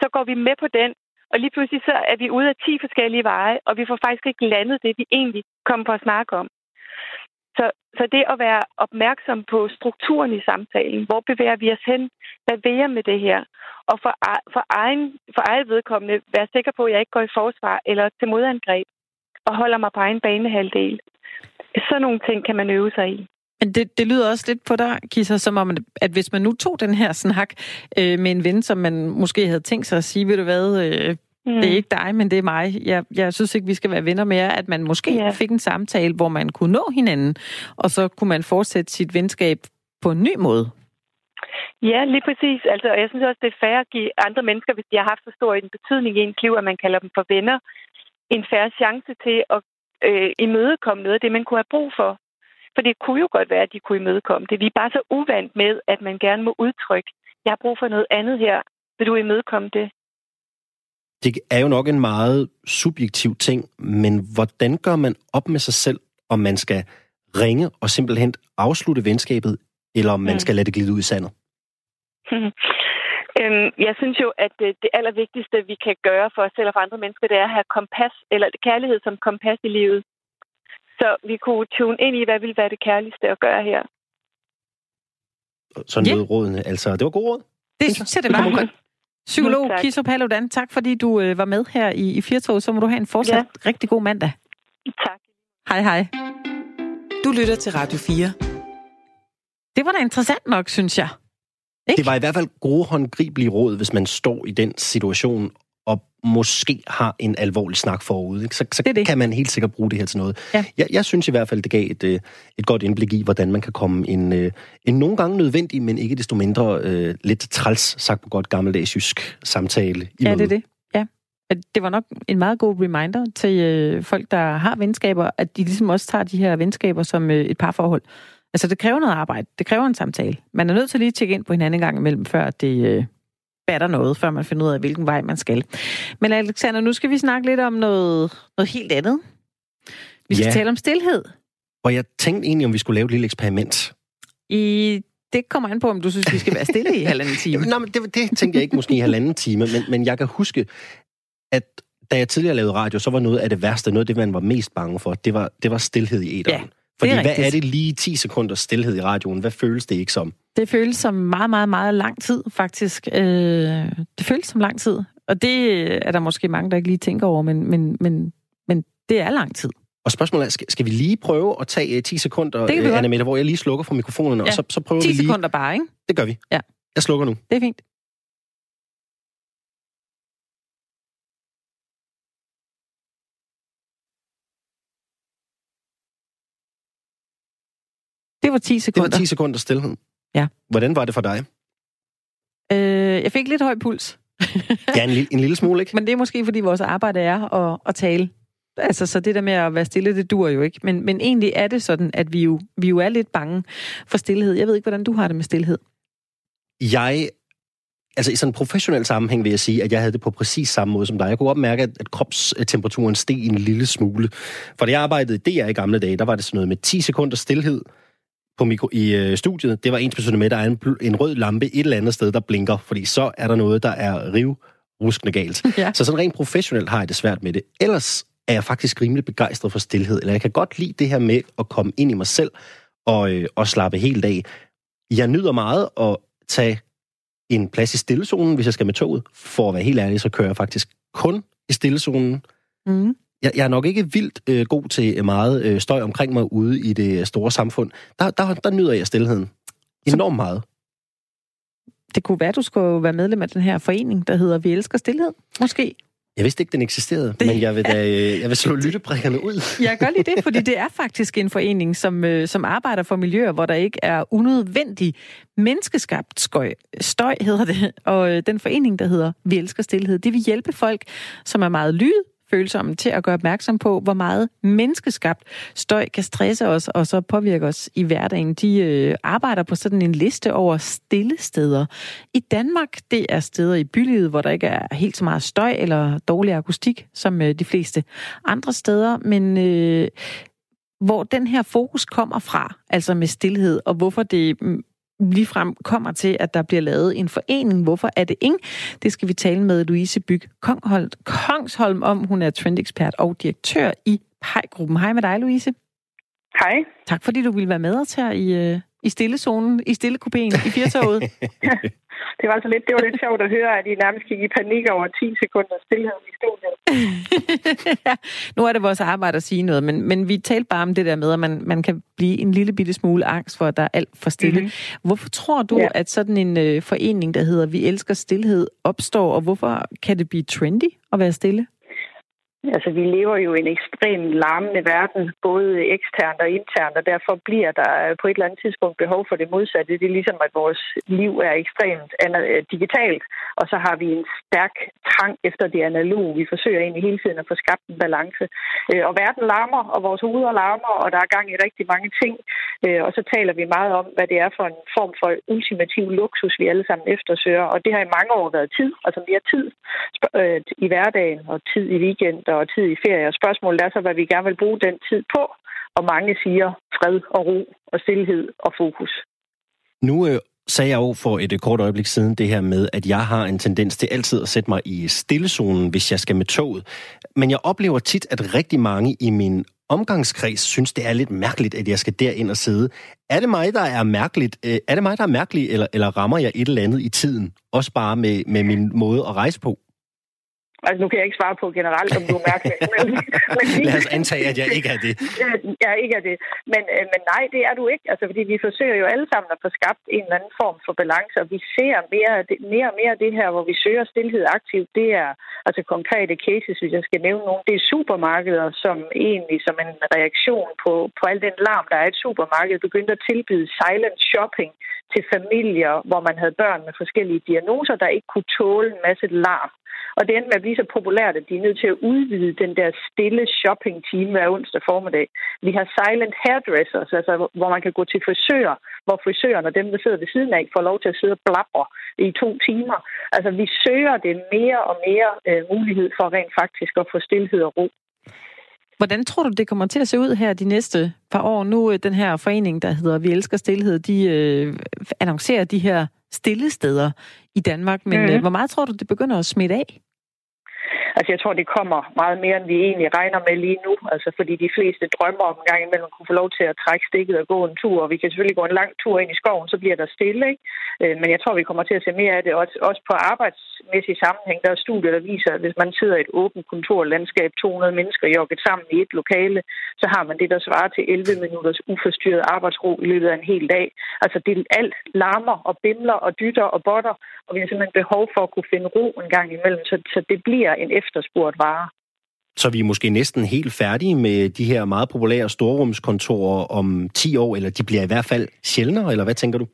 Så går vi med på den, og lige pludselig så er vi ude af 10 forskellige veje, og vi får faktisk ikke landet det, vi egentlig kom på at snakke om. Så, så det at være opmærksom på strukturen i samtalen, hvor bevæger vi os hen, hvad vil jeg med det her? Og for, for, egen, for eget vedkommende, være sikker på, at jeg ikke går i forsvar eller til modangreb, og holder mig på egen banehalvdel. Sådan nogle ting kan man øve sig i. Men det, det lyder også lidt på dig, Kisser, som om, at hvis man nu tog den her snak øh, med en ven, som man måske havde tænkt sig at sige, ved du hvad, øh, Mm. Det er ikke dig, men det er mig. Jeg, jeg synes ikke, vi skal være venner mere. At man måske yeah. fik en samtale, hvor man kunne nå hinanden, og så kunne man fortsætte sit venskab på en ny måde. Ja, lige præcis. Altså, og jeg synes også, det er fair at give andre mennesker, hvis de har haft så stor en betydning i ens liv, at man kalder dem for venner, en færre chance til at øh, imødekomme noget af det, man kunne have brug for. For det kunne jo godt være, at de kunne imødekomme det. Vi er bare så uvant med, at man gerne må udtrykke, jeg har brug for noget andet her. Vil du imødekomme det? Det er jo nok en meget subjektiv ting, men hvordan gør man op med sig selv, om man skal ringe og simpelthen afslutte venskabet, eller om man mm. skal lade det glide ud i sandet? Øhm, jeg synes jo, at det, det allervigtigste, vi kan gøre for os selv og for andre mennesker, det er at have kompas, eller kærlighed som kompas i livet. Så vi kunne tune ind i, hvad vil være det kærligste at gøre her. Sådan yeah. noget rådene. Altså, det var god råd. Det synes jeg, det var. Psykolog mm, Kiso Paludan, tak fordi du øh, var med her i, i Firtog. Så må du have en fortsat ja. rigtig god mandag. Tak. Hej hej. Du lytter til Radio 4. Det var da interessant nok, synes jeg. Ikke? Det var i hvert fald gode håndgribelige råd, hvis man står i den situation, og måske har en alvorlig snak forud. Ikke? Så, så det det. kan man helt sikkert bruge det her til noget. Ja. Jeg, jeg synes i hvert fald, det gav et, øh, et godt indblik i, hvordan man kan komme en, øh, en nogle gange nødvendig, men ikke desto mindre uh, lidt træls, sagt på godt gammeldags jysk samtale i Ja, møde. det er det. Ja. Det var nok en meget god reminder til øh, folk, der har venskaber, at de ligesom også tager de her venskaber som øh, et parforhold. Altså, det kræver noget arbejde. Det kræver en samtale. Man er nødt til lige at tjekke ind på hinanden en gang imellem, før det øh, batter noget, før man finder ud af, hvilken vej man skal. Men Alexander, nu skal vi snakke lidt om noget, noget helt andet. Vi skal ja. tale om stillhed. Og jeg tænkte egentlig, om vi skulle lave et lille eksperiment. I det kommer an på, om du synes, vi skal være stille i halvanden time. Nej, men det, det tænkte jeg ikke måske i halvanden time, men, men jeg kan huske, at da jeg tidligere lavede radio, så var noget af det værste, noget af det, man var mest bange for, det var, det var stillhed i æderen. Ja. Fordi hvad rigtigt. er det lige 10 sekunder stillhed i radioen? Hvad føles det ikke som? Det føles som meget, meget, meget lang tid, faktisk. Øh, det føles som lang tid. Og det er der måske mange, der ikke lige tænker over, men, men, men, men det er lang tid. Og spørgsmålet er, skal, skal vi lige prøve at tage 10 øh, sekunder, Anna Mette, hvor jeg lige slukker for mikrofonen, ja. og så, så prøver 10 vi lige... 10 sekunder bare, ikke? Det gør vi. Ja. Jeg slukker nu. Det er fint. Det var 10 sekunder. Det var 10 sekunder stillhed. Ja. Hvordan var det for dig? Øh, jeg fik lidt høj puls. ja, en, lille, en lille smule, ikke? Men det er måske, fordi vores arbejde er at, at tale. Altså, så det der med at være stille, det dur jo ikke. Men, men egentlig er det sådan, at vi jo, vi jo er lidt bange for stillhed. Jeg ved ikke, hvordan du har det med stillhed. Jeg altså i sådan en professionel sammenhæng vil jeg sige, at jeg havde det på præcis samme måde som dig. Jeg kunne opmærke, at, at kropstemperaturen steg en lille smule. For da jeg arbejdede i DR i gamle dage, der var det sådan noget med 10 sekunder stillhed, på mikro, i øh, studiet, det var ens personligt med, at der er en, en rød lampe et eller andet sted, der blinker, fordi så er der noget, der er riv ruskende galt. Ja. Så sådan rent professionelt har jeg det svært med det. Ellers er jeg faktisk rimelig begejstret for stillhed, eller jeg kan godt lide det her med at komme ind i mig selv og, øh, og slappe helt af. Jeg nyder meget at tage en plads i stillezonen, hvis jeg skal med toget. For at være helt ærlig, så kører jeg faktisk kun i stillezonen. Mm jeg, jeg er nok ikke vildt øh, god til meget øh, støj omkring mig ude i det store samfund. Der, der, der nyder jeg stillheden enormt meget. Det kunne være, du skulle være medlem af den her forening, der hedder Vi Elsker Stilhed, måske? Jeg vidste ikke, den eksisterede, det, men jeg vil, da, øh, jeg vil slå lyttebrikkerne ud. Jeg gør lige det, fordi det er faktisk en forening, som, øh, som arbejder for miljøer, hvor der ikke er unødvendig menneskeskabt skøj. Støj hedder det, og øh, den forening, der hedder Vi Elsker Stilhed, det vil hjælpe folk, som er meget lyd, følsomme til at gøre opmærksom på, hvor meget menneskeskabt støj kan stresse os og så påvirke os i hverdagen. De øh, arbejder på sådan en liste over stille steder. I Danmark, det er steder i bylivet, hvor der ikke er helt så meget støj eller dårlig akustik, som øh, de fleste andre steder, men øh, hvor den her fokus kommer fra, altså med stillhed, og hvorfor det mm, ligefrem kommer til, at der bliver lavet en forening. Hvorfor er det ingen? Det skal vi tale med Louise Byg Kongsholm om. Hun er trendekspert og direktør i PEJ-gruppen. Hej med dig, Louise. Hej. Tak fordi du ville være med os her i, øh, i stillezonen, i stillekupéen, i firtoget. det var altså lidt, det var lidt sjovt at høre, at I nærmest gik i panik over 10 sekunder stillhed i studiet. ja, nu er det vores arbejde at sige noget, men, men vi talte bare om det der med, at man, man kan blive en lille bitte smule angst for, at der er alt for stille. Mm-hmm. Hvorfor tror du, ja. at sådan en øh, forening, der hedder Vi Elsker Stilhed, opstår, og hvorfor kan det blive trendy at være stille? Altså, vi lever jo i en ekstremt larmende verden, både eksternt og internt, og derfor bliver der på et eller andet tidspunkt behov for det modsatte. Det er ligesom, at vores liv er ekstremt øh, digitalt, og så har vi en stærk trang efter det analoge. Vi forsøger egentlig hele tiden at få skabt en balance. Øh, og verden larmer, og vores hoveder larmer, og der er gang i rigtig mange ting. Øh, og så taler vi meget om, hvad det er for en form for ultimativ luksus, vi alle sammen eftersøger. Og det har i mange år været tid, altså mere tid i hverdagen, og tid i weekend og tid i ferie. Og spørgsmålet er så, hvad vi gerne vil bruge den tid på. Og mange siger fred og ro og stillhed og fokus. Nu øh, sagde jeg jo for et øh, kort øjeblik siden det her med, at jeg har en tendens til altid at sætte mig i stillezonen, hvis jeg skal med toget. Men jeg oplever tit, at rigtig mange i min omgangskreds synes, det er lidt mærkeligt, at jeg skal derind og sidde. Er det mig, der er mærkeligt? Øh, er det mig, der er mærkelig, eller, eller rammer jeg et eller andet i tiden? Også bare med, med min måde at rejse på? Altså, nu kan jeg ikke svare på generelt, om du er mærkelig. men, men, Lad os antage, at jeg ikke er det. Ja, ikke er det. Men, øh, men nej, det er du ikke. Altså, fordi vi forsøger jo alle sammen at få skabt en eller anden form for balance, og vi ser mere, mere og mere det her, hvor vi søger stillhed aktivt. Det er altså konkrete cases, hvis jeg skal nævne nogle. Det er supermarkeder, som egentlig som en reaktion på, på al den larm, der er et supermarked, begyndte at tilbyde silent shopping til familier, hvor man havde børn med forskellige diagnoser, der ikke kunne tåle en masse larm. Og det endte med at blive så populært, at de er nødt til at udvide den der stille shopping-time hver onsdag formiddag. Vi har silent hairdressers, altså hvor man kan gå til frisør, hvor frisøren og dem, der sidder ved siden af, får lov til at sidde og blabber i to timer. Altså vi søger det mere og mere øh, mulighed for rent faktisk at få stillhed og ro. Hvordan tror du, det kommer til at se ud her de næste par år? Nu øh, den her forening, der hedder Vi Elsker Stilhed, de øh, annoncerer de her stille steder i Danmark. Men mm. øh, hvor meget tror du, det begynder at smitte af? Altså, jeg tror, det kommer meget mere, end vi egentlig regner med lige nu. Altså, fordi de fleste drømmer om en gang imellem kunne få lov til at trække stikket og gå en tur. Og vi kan selvfølgelig gå en lang tur ind i skoven, så bliver der stille. Ikke? Øh, men jeg tror, vi kommer til at se mere af det. Også, også på arbejdsmæssig sammenhæng. Der er studier, der viser, at hvis man sidder i et åbent kontorlandskab, 200 mennesker jogget sammen i et lokale, så har man det, der svarer til 11 minutters uforstyrret arbejdsro i løbet af en hel dag. Altså, det alt larmer og bimler og dytter og botter, og vi har simpelthen behov for at kunne finde ro en gang imellem. Så, så det bliver en efterspurgt vare. Så vi er måske næsten helt færdige med de her meget populære storrumskontorer om 10 år, eller de bliver i hvert fald sjældnere, eller hvad tænker du?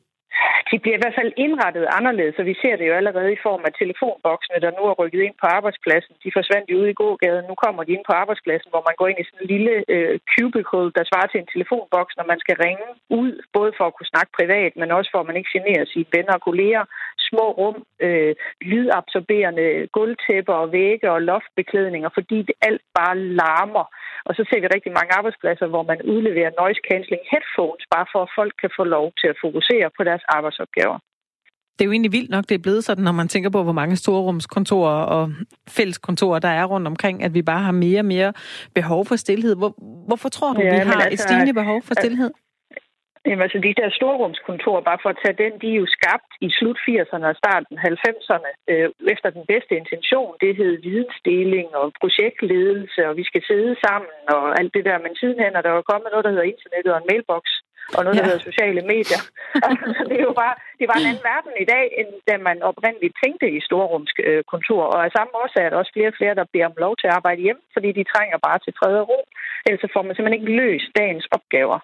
De bliver i hvert fald indrettet anderledes, og vi ser det jo allerede i form af telefonboksene, der nu er rykket ind på arbejdspladsen. De forsvandt jo ude i gågaden. Nu kommer de ind på arbejdspladsen, hvor man går ind i sådan en lille øh, cubicle, der svarer til en telefonboks, når man skal ringe ud, både for at kunne snakke privat, men også for at man ikke generer sine venner og kolleger. Små rum, øh, lydabsorberende gulvtæpper og vægge og loftbeklædninger, fordi det alt bare larmer. Og så ser vi rigtig mange arbejdspladser, hvor man udleverer noise cancelling headphones, bare for at folk kan få lov til at fokusere på deres arbejde arbejdsopgaver. Det er jo egentlig vildt nok, det er blevet sådan, når man tænker på, hvor mange storrumskontorer og fælleskontorer der er rundt omkring, at vi bare har mere og mere behov for stillhed. Hvor, hvorfor tror du, ja, vi har altså, et stigende behov for stillhed? Jamen altså de der storrumskontorer, bare for at tage den, de er jo skabt i slut 80'erne og starten 90'erne øh, efter den bedste intention. Det hed vidensdeling og projektledelse, og vi skal sidde sammen og alt det der. Men sidenhen er der jo kommet noget, der hedder internettet og en mailbox og noget, der ja. hedder sociale medier. altså, det er jo bare, det var en anden verden i dag, end da man oprindeligt tænkte i storrumskontor. Og af samme årsag er der også flere og flere, der beder om lov til at arbejde hjem, fordi de trænger bare til fred og ro. Ellers får man simpelthen ikke løst dagens opgaver.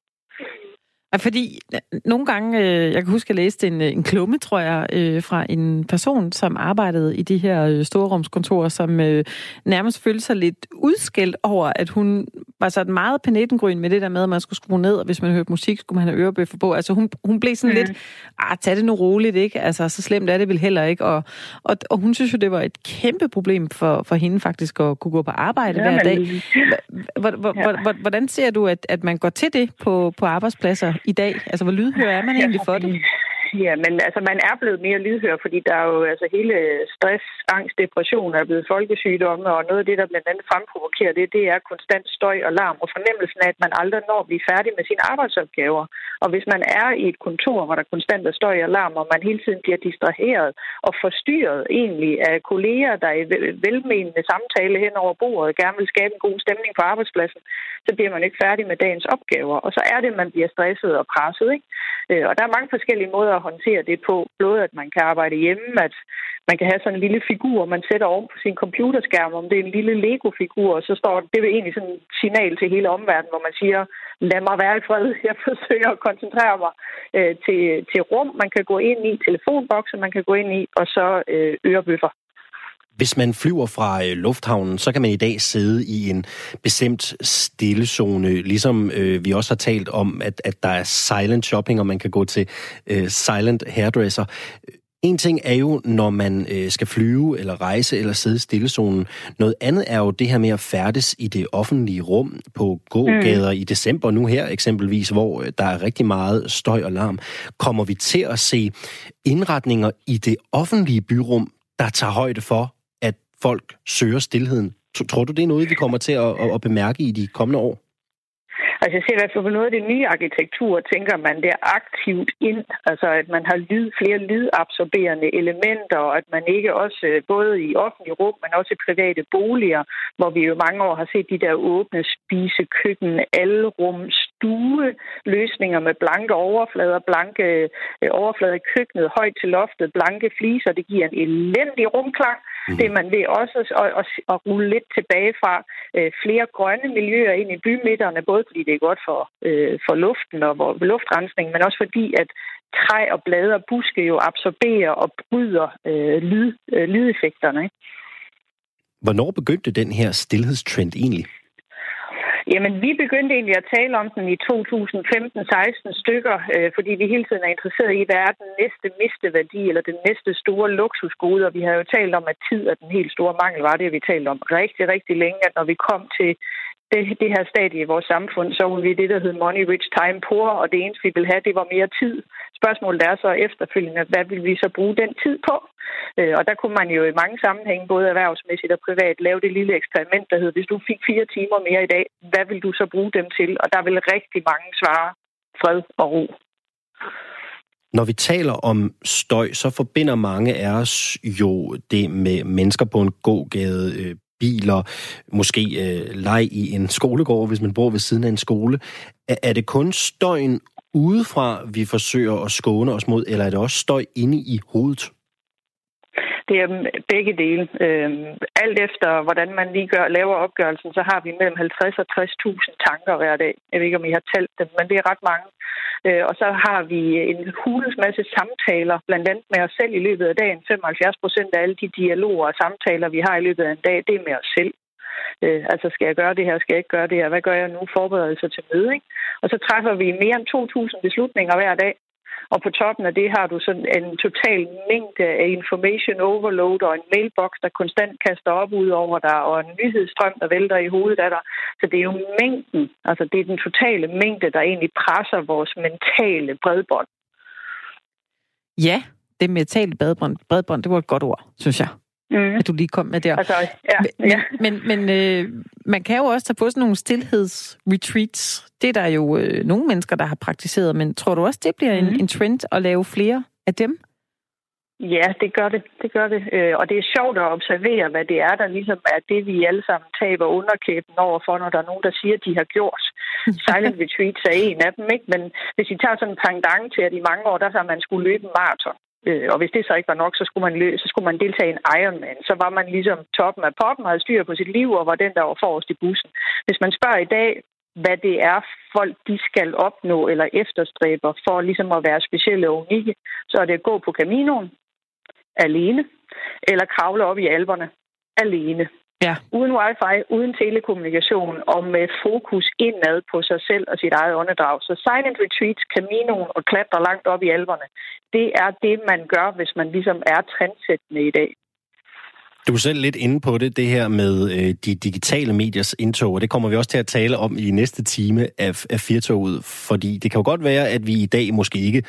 Fordi øh, nogle gange, øh, jeg kan huske, at jeg læste en, øh, en klumme, tror jeg, øh, fra en person, som arbejdede i de her øh, storrumskontorer, som øh, nærmest følte sig lidt udskældt over, at hun var sådan meget panettengrøn med det der med, at man skulle skrue ned, og hvis man hørte musik, skulle man have ørebøffer på. Altså hun, hun blev sådan mm. lidt, ah, tag det nu roligt, ikke? Altså, så slemt er det vel heller ikke. Og, og, og hun synes jo, det var et kæmpe problem for, for hende faktisk at kunne gå på arbejde ja, hver dag. Hvordan ser du, at, at man går til det på, på arbejdspladser i dag? Altså, hvor lydhør er man egentlig for det? Ja, men altså, man er blevet mere lydhør, fordi der er jo altså hele stress, angst, depression er blevet folkesygdomme, og noget af det, der blandt andet fremprovokerer det, det er konstant støj og larm, og fornemmelsen af, at man aldrig når at blive færdig med sine arbejdsopgaver. Og hvis man er i et kontor, hvor der konstant er støj og larm, og man hele tiden bliver distraheret og forstyrret egentlig af kolleger, der i velmenende samtale hen over bordet gerne vil skabe en god stemning på arbejdspladsen, så bliver man ikke færdig med dagens opgaver. Og så er det, man bliver stresset og presset. Ikke? Øh, og der er mange forskellige måder at håndtere det på. Både at man kan arbejde hjemme, at man kan have sådan en lille figur, man sætter oven på sin computerskærm, om det er en lille Lego-figur, og så står det er egentlig sådan et signal til hele omverdenen, hvor man siger, lad mig være i fred, jeg forsøger at koncentrere mig øh, til, til rum, man kan gå ind i, telefonbokser, man kan gå ind i, og så øh, ørebøffer. Hvis man flyver fra øh, lufthavnen, så kan man i dag sidde i en bestemt stillezone, ligesom øh, vi også har talt om, at, at der er silent shopping, og man kan gå til øh, silent hairdresser. En ting er jo, når man øh, skal flyve eller rejse eller sidde i stillezonen. Noget andet er jo det her med at færdes i det offentlige rum på gågader mm. i december nu her eksempelvis, hvor øh, der er rigtig meget støj og larm. Kommer vi til at se indretninger i det offentlige byrum, der tager højde for, folk søger stillheden? Tror du, det er noget, vi kommer til at, at bemærke i de kommende år? Altså jeg ser i hvert fald på noget af det nye arkitektur, tænker man det aktivt ind, altså at man har lyd, flere lydabsorberende elementer, og at man ikke også øh, både i offentlige rum, men også i private boliger, hvor vi jo mange år har set de der åbne spisekøkken, alrum, stue, løsninger med blanke overflader, blanke øh, overflader i køkkenet, højt til loftet, blanke fliser, det giver en elendig rumklang. Mm. Det man vil også at, at, at rulle lidt tilbage fra øh, flere grønne miljøer ind i bymidterne, både fordi det er godt for, øh, for luften og for luftrensning, men også fordi, at træ og blade og buske jo absorberer og bryder øh, lyd, øh, lydeffekterne. Ikke? Hvornår begyndte den her stillhedstrend egentlig? Jamen, vi begyndte egentlig at tale om den i 2015-16 stykker, øh, fordi vi hele tiden er interesseret i, hvad er den næste misteværdi, eller den næste store luksusgode, og vi har jo talt om, at tid er den helt store mangel, var det, vi talt om rigtig, rigtig længe, at når vi kom til det, det her stadie i vores samfund, så var vi det, der hed money, rich, time, poor, og det eneste, vi ville have, det var mere tid. Spørgsmålet er så efterfølgende, hvad vil vi så bruge den tid på? Øh, og der kunne man jo i mange sammenhænge, både erhvervsmæssigt og privat, lave det lille eksperiment, der hedder, hvis du fik fire timer mere i dag, hvad vil du så bruge dem til? Og der vil rigtig mange svare fred og ro. Når vi taler om støj, så forbinder mange af os jo det med mennesker på en gågade, øh, biler, måske øh, leg i en skolegård, hvis man bor ved siden af en skole. Er, er det kun støjen udefra, vi forsøger at skåne os mod, eller er det også støj inde i hovedet? Det er begge dele. Øh, alt efter, hvordan man lige gør, laver opgørelsen, så har vi mellem 50 og 60.000 tanker hver dag. Jeg ved ikke, om I har talt dem, men det er ret mange. Øh, og så har vi en hulens masse samtaler, blandt andet med os selv i løbet af dagen. 75 procent af alle de dialoger og samtaler, vi har i løbet af en dag, det er med os selv. Øh, altså, skal jeg gøre det her? Skal jeg ikke gøre det her? Hvad gør jeg nu? Forberedelse til møde, ikke? Og så træffer vi mere end 2.000 beslutninger hver dag. Og på toppen af det har du sådan en total mængde af information overload og en mailbox, der konstant kaster op ud over dig, og en nyhedsstrøm, der vælter i hovedet af dig. Så det er jo mængden, altså det er den totale mængde, der egentlig presser vores mentale bredbånd. Ja, det mentale bredbånd, bredbånd, det var et godt ord, synes jeg mm. at du lige kom med der. Altså, ja, men ja. men, men øh, man kan jo også tage på sådan nogle stillhedsretreats. Det er der jo øh, nogle mennesker, der har praktiseret, men tror du også, det bliver mm. en, en trend at lave flere af dem? Ja, det gør det. Det gør det. Øh, og det er sjovt at observere, hvad det er, der ligesom er det, vi alle sammen taber underkæben over for, når der er nogen, der siger, at de har gjort. Silent retreats er en af dem, ikke? Men hvis I tager sådan en pangdang til, at i mange år, der har man skulle løbe en maraton. Øh, og hvis det så ikke var nok, så skulle man, lø- så skulle man deltage i en Ironman. Så var man ligesom toppen af poppen, havde styr på sit liv og var den, der var forrest i bussen. Hvis man spørger i dag, hvad det er, folk de skal opnå eller efterstræber for ligesom at være specielle og unikke, så er det at gå på Caminoen alene, eller kravle op i alberne alene. Ja. Uden wifi, uden telekommunikation og med fokus indad på sig selv og sit eget åndedrag. Så silent retreats, Camino og klatre langt op i alberne, det er det, man gør, hvis man ligesom er trendsættende i dag. Du er selv lidt inde på det, det her med øh, de digitale mediers indtog, og det kommer vi også til at tale om i næste time af, af Firtoget, fordi det kan jo godt være, at vi i dag måske ikke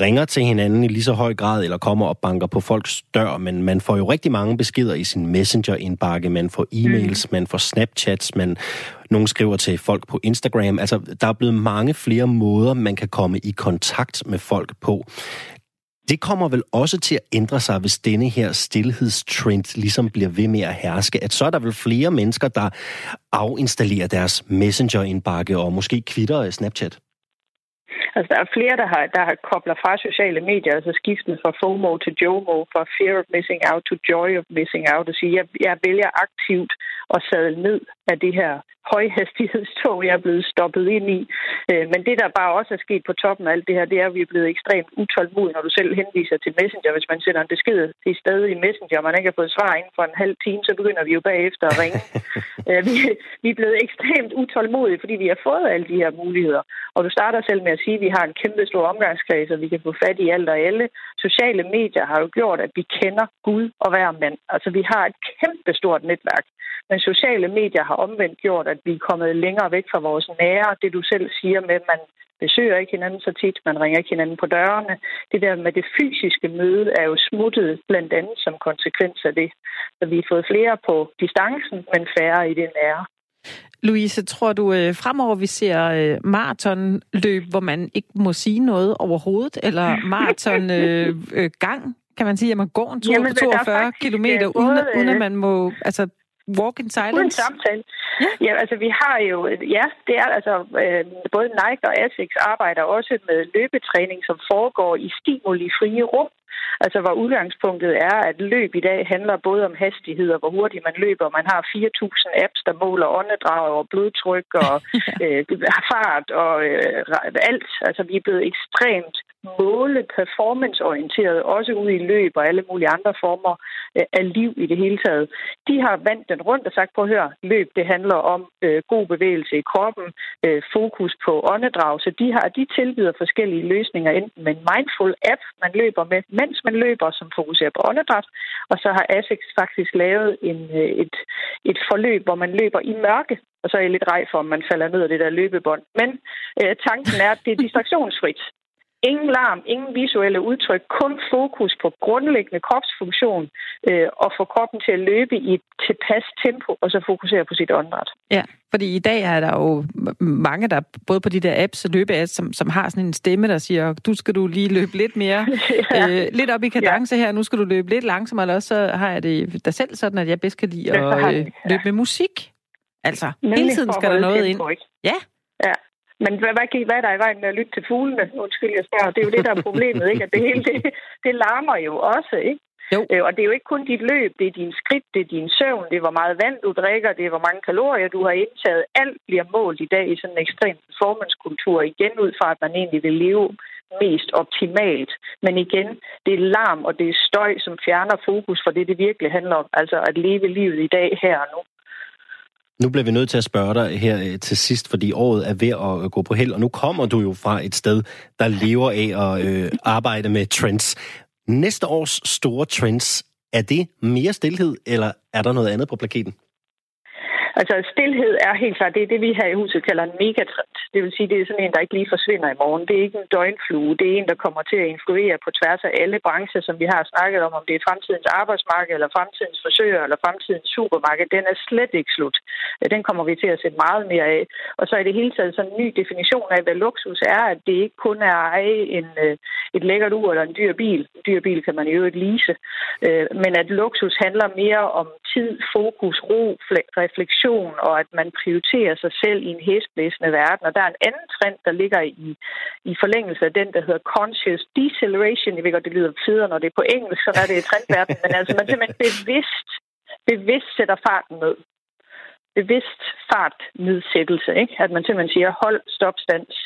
ringer til hinanden i lige så høj grad, eller kommer og banker på folks dør, men man får jo rigtig mange beskeder i sin messenger-indbakke, man får e-mails, mm. man får Snapchats, man nogen skriver til folk på Instagram. Altså, der er blevet mange flere måder, man kan komme i kontakt med folk på. Det kommer vel også til at ændre sig, hvis denne her stillhedstrend ligesom bliver ved med at herske. At så er der vel flere mennesker, der afinstallerer deres messenger-indbakke og måske kvitter Snapchat? Altså, der er flere, der har, der har koblet fra sociale medier, altså skiftet fra FOMO til JOMO, fra fear of missing out to joy of missing out, og sige, jeg, jeg vælger aktivt at sadle ned af det her højhastighedstog, jeg er blevet stoppet ind i. Øh, men det, der bare også er sket på toppen af alt det her, det er, at vi er blevet ekstremt utålmodige, når du selv henviser til Messenger. Hvis man sender en besked til stedet i Messenger, og man ikke har fået svar inden for en halv time, så begynder vi jo bagefter at ringe. Øh, vi, vi er blevet ekstremt utålmodige, fordi vi har fået alle de her muligheder. Og du starter selv med at sige, vi har en kæmpe stor omgangskreds, og vi kan få fat i alt og alle. Sociale medier har jo gjort, at vi kender Gud og hver mand. Altså, vi har et kæmpe stort netværk. Men sociale medier har omvendt gjort, at vi er kommet længere væk fra vores nære. Det du selv siger med, at man besøger ikke hinanden så tit, man ringer ikke hinanden på dørene. Det der med det fysiske møde er jo smuttet blandt andet som konsekvens af det. Så vi har fået flere på distancen, men færre i det nære. Louise, tror du øh, fremover, vi ser øh, maratonløb, hvor man ikke må sige noget overhovedet, eller maratongang, øh, øh, gang, kan man sige, at man går en tur Jamen, 42 km, uden, uden at man må altså, walk in silence? Uden samtale. Ja. ja, altså vi har jo, ja, det er altså, øh, både Nike og Asics arbejder også med løbetræning, som foregår i stimuli-frie rum. Altså hvor udgangspunktet er, at løb i dag handler både om hastighed og hvor hurtigt man løber. Man har 4.000 apps, der måler åndedrag og blodtryk og øh, fart og øh, alt. Altså vi er blevet ekstremt måle performanceorienteret, også ude i løb og alle mulige andre former øh, af liv i det hele taget. De har vandt den rundt og sagt, på at høre, løb det handler om øh, god bevægelse i kroppen, øh, fokus på åndedrag, så de har de tilbyder forskellige løsninger, enten med en mindful app, man løber med, mens man løber, som fokuserer på åndedræt, og så har ASICS faktisk lavet en, øh, et, et forløb, hvor man løber i mørke, og så er jeg lidt rej for, om man falder ned af det der løbebånd. Men øh, tanken er, at det er distraktionsfrit. Ingen larm, ingen visuelle udtryk, kun fokus på grundlæggende kropsfunktion øh, og få kroppen til at løbe i et tilpas tempo, og så fokusere på sit åndedræt. Ja, fordi i dag er der jo mange, der både på de der apps og løbeapps, som, som har sådan en stemme, der siger, du skal du lige løbe lidt mere, ja. øh, lidt op i kadence ja. her, nu skal du løbe lidt langsommere, eller også så har jeg det der selv sådan, at jeg bedst kan lide at øh, løbe med musik. Altså, Nemlig hele tiden skal der noget ind. Ja. Ja, men hvad, hvad, hvad er der i vejen med at lytte til fuglene? Undskyld, jeg spørger. Det er jo det, der er problemet, ikke? At det hele, det, det larmer jo også, ikke? Jo. Øh, og det er jo ikke kun dit løb, det er din skridt, det er din søvn, det er hvor meget vand du drikker, det er hvor mange kalorier du har indtaget. Alt bliver målt i dag i sådan en ekstrem performancekultur, igen ud fra, at man egentlig vil leve mest optimalt. Men igen, det er larm og det er støj, som fjerner fokus fra det, det virkelig handler om. Altså at leve livet i dag her og nu. Nu bliver vi nødt til at spørge dig her øh, til sidst, fordi året er ved at øh, gå på held, og nu kommer du jo fra et sted, der lever af at øh, arbejde med trends. Næste års store trends, er det mere stillhed, eller er der noget andet på plakaten? Altså stillhed er helt klart, det er det, vi her i huset kalder en megatrend. Det vil sige, det er sådan en, der ikke lige forsvinder i morgen. Det er ikke en døgnflue. Det er en, der kommer til at influere på tværs af alle brancher, som vi har snakket om, om det er fremtidens arbejdsmarked, eller fremtidens forsøger, eller fremtidens supermarked. Den er slet ikke slut. Den kommer vi til at se meget mere af. Og så er det hele taget sådan en ny definition af, hvad luksus er, at det ikke kun er at eje en, øh, et lækkert ur eller en dyr bil. En dyr bil kan man i øvrigt lease. Øh, men at luksus handler mere om tid, fokus, ro, refleksion, og at man prioriterer sig selv i en hæsblæsende verden. Og der er en anden trend, der ligger i, i forlængelse af den, der hedder conscious deceleration. Jeg ved godt, det lyder federe, når det er på engelsk, så er det i trendverden, men altså man simpelthen bevidst, bevidst sætter farten ned. Bevidst fartnedsættelse, ikke? At man simpelthen siger, hold, stop, stands.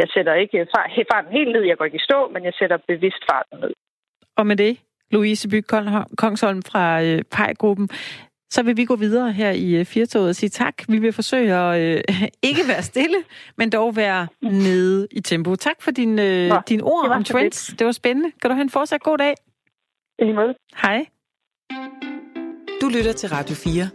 Jeg sætter ikke farten helt ned, jeg går ikke i stå, men jeg sætter bevidst farten ned. Og med det, Louise By Kongsholm fra øh, PEJ-gruppen. Så vil vi gå videre her i øh, Firtoget og sige tak. Vi vil forsøge at øh, ikke være stille, men dog være nede i tempo. Tak for din, øh, Nå, din ord om trends. Det var spændende. Kan du have en fortsat god dag? I måde. Hej. Du lytter til Radio 4.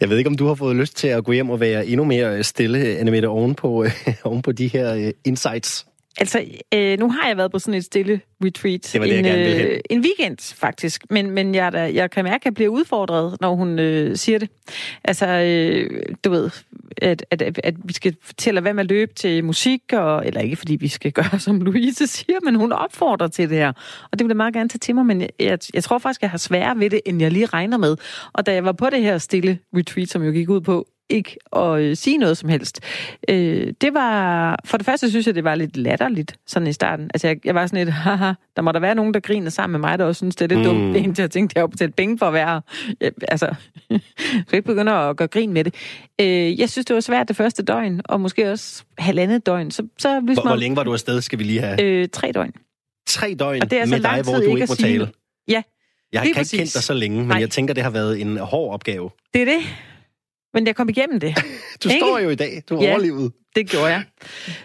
Jeg ved ikke, om du har fået lyst til at gå hjem og være endnu mere stille, Annemette, oven på, oven på de her uh, insights. Altså, øh, nu har jeg været på sådan et stille retreat. Det var det, en, jeg gerne øh, en weekend, faktisk. Men, men jeg, der, jeg kan mærke, at jeg bliver udfordret, når hun øh, siger det. Altså, øh, du ved, at, at, at, at vi skal fortælle hvad med at løbe til musik, og, eller ikke fordi vi skal gøre, som Louise siger, men hun opfordrer til det her. Og det vil jeg meget gerne tage til mig, men jeg, jeg, jeg tror faktisk, jeg har sværere ved det, end jeg lige regner med. Og da jeg var på det her stille retreat, som jo gik ud på ikke at øh, sige noget som helst. Øh, det var, for det første synes jeg, det var lidt latterligt, sådan i starten. Altså, jeg, jeg var sådan lidt, haha, der må der være nogen, der griner sammen med mig, der også synes, det er lidt mm. dumt, det til at tænke, at jeg har betalt penge for at være her. Jeg, altså, jeg skal ikke begynde at gøre grin med det. Øh, jeg synes, det var svært det første døgn, og måske også halvandet døgn. Så, så hvis hvor, hvor længe var du afsted, skal vi lige have? Øh, tre døgn. Tre døgn og det er altså med dig, hvor du ikke må tale? Ja, jeg har ikke kendt dig så længe, men Nej. jeg tænker, det har været en hård opgave. Det er det. Men jeg kom igennem det. du ikke? står jo i dag. Du har ja. overlevet det gjorde jeg.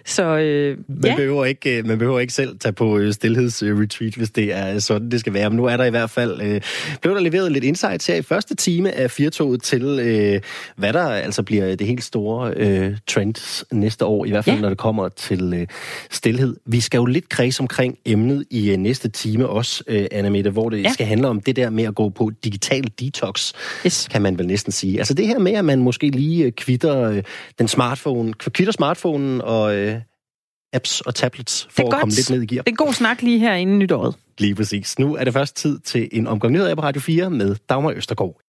Så øh, man, ja. behøver ikke, øh, man behøver ikke selv tage på øh, stillhedsretreat, hvis det er sådan, det skal være. Men nu er der i hvert fald, øh, blev der leveret lidt insights her i første time af Firtoget til, øh, hvad der altså bliver det helt store øh, trend næste år, i hvert fald ja. når det kommer til øh, stillhed. Vi skal jo lidt kredse omkring emnet i øh, næste time også, øh, Anna Mette, hvor det ja. skal handle om det der med at gå på digital detox, yes. kan man vel næsten sige. Altså det her med, at man måske lige øh, kvitter øh, den smartphone, kvitter smartphonen og øh, apps og tablets for at godt. komme lidt ned i gear. Det er god snak lige her inden nytåret. Lige præcis. Nu er det først tid til en omgang nyheder på Radio 4 med Dagmar Østergaard.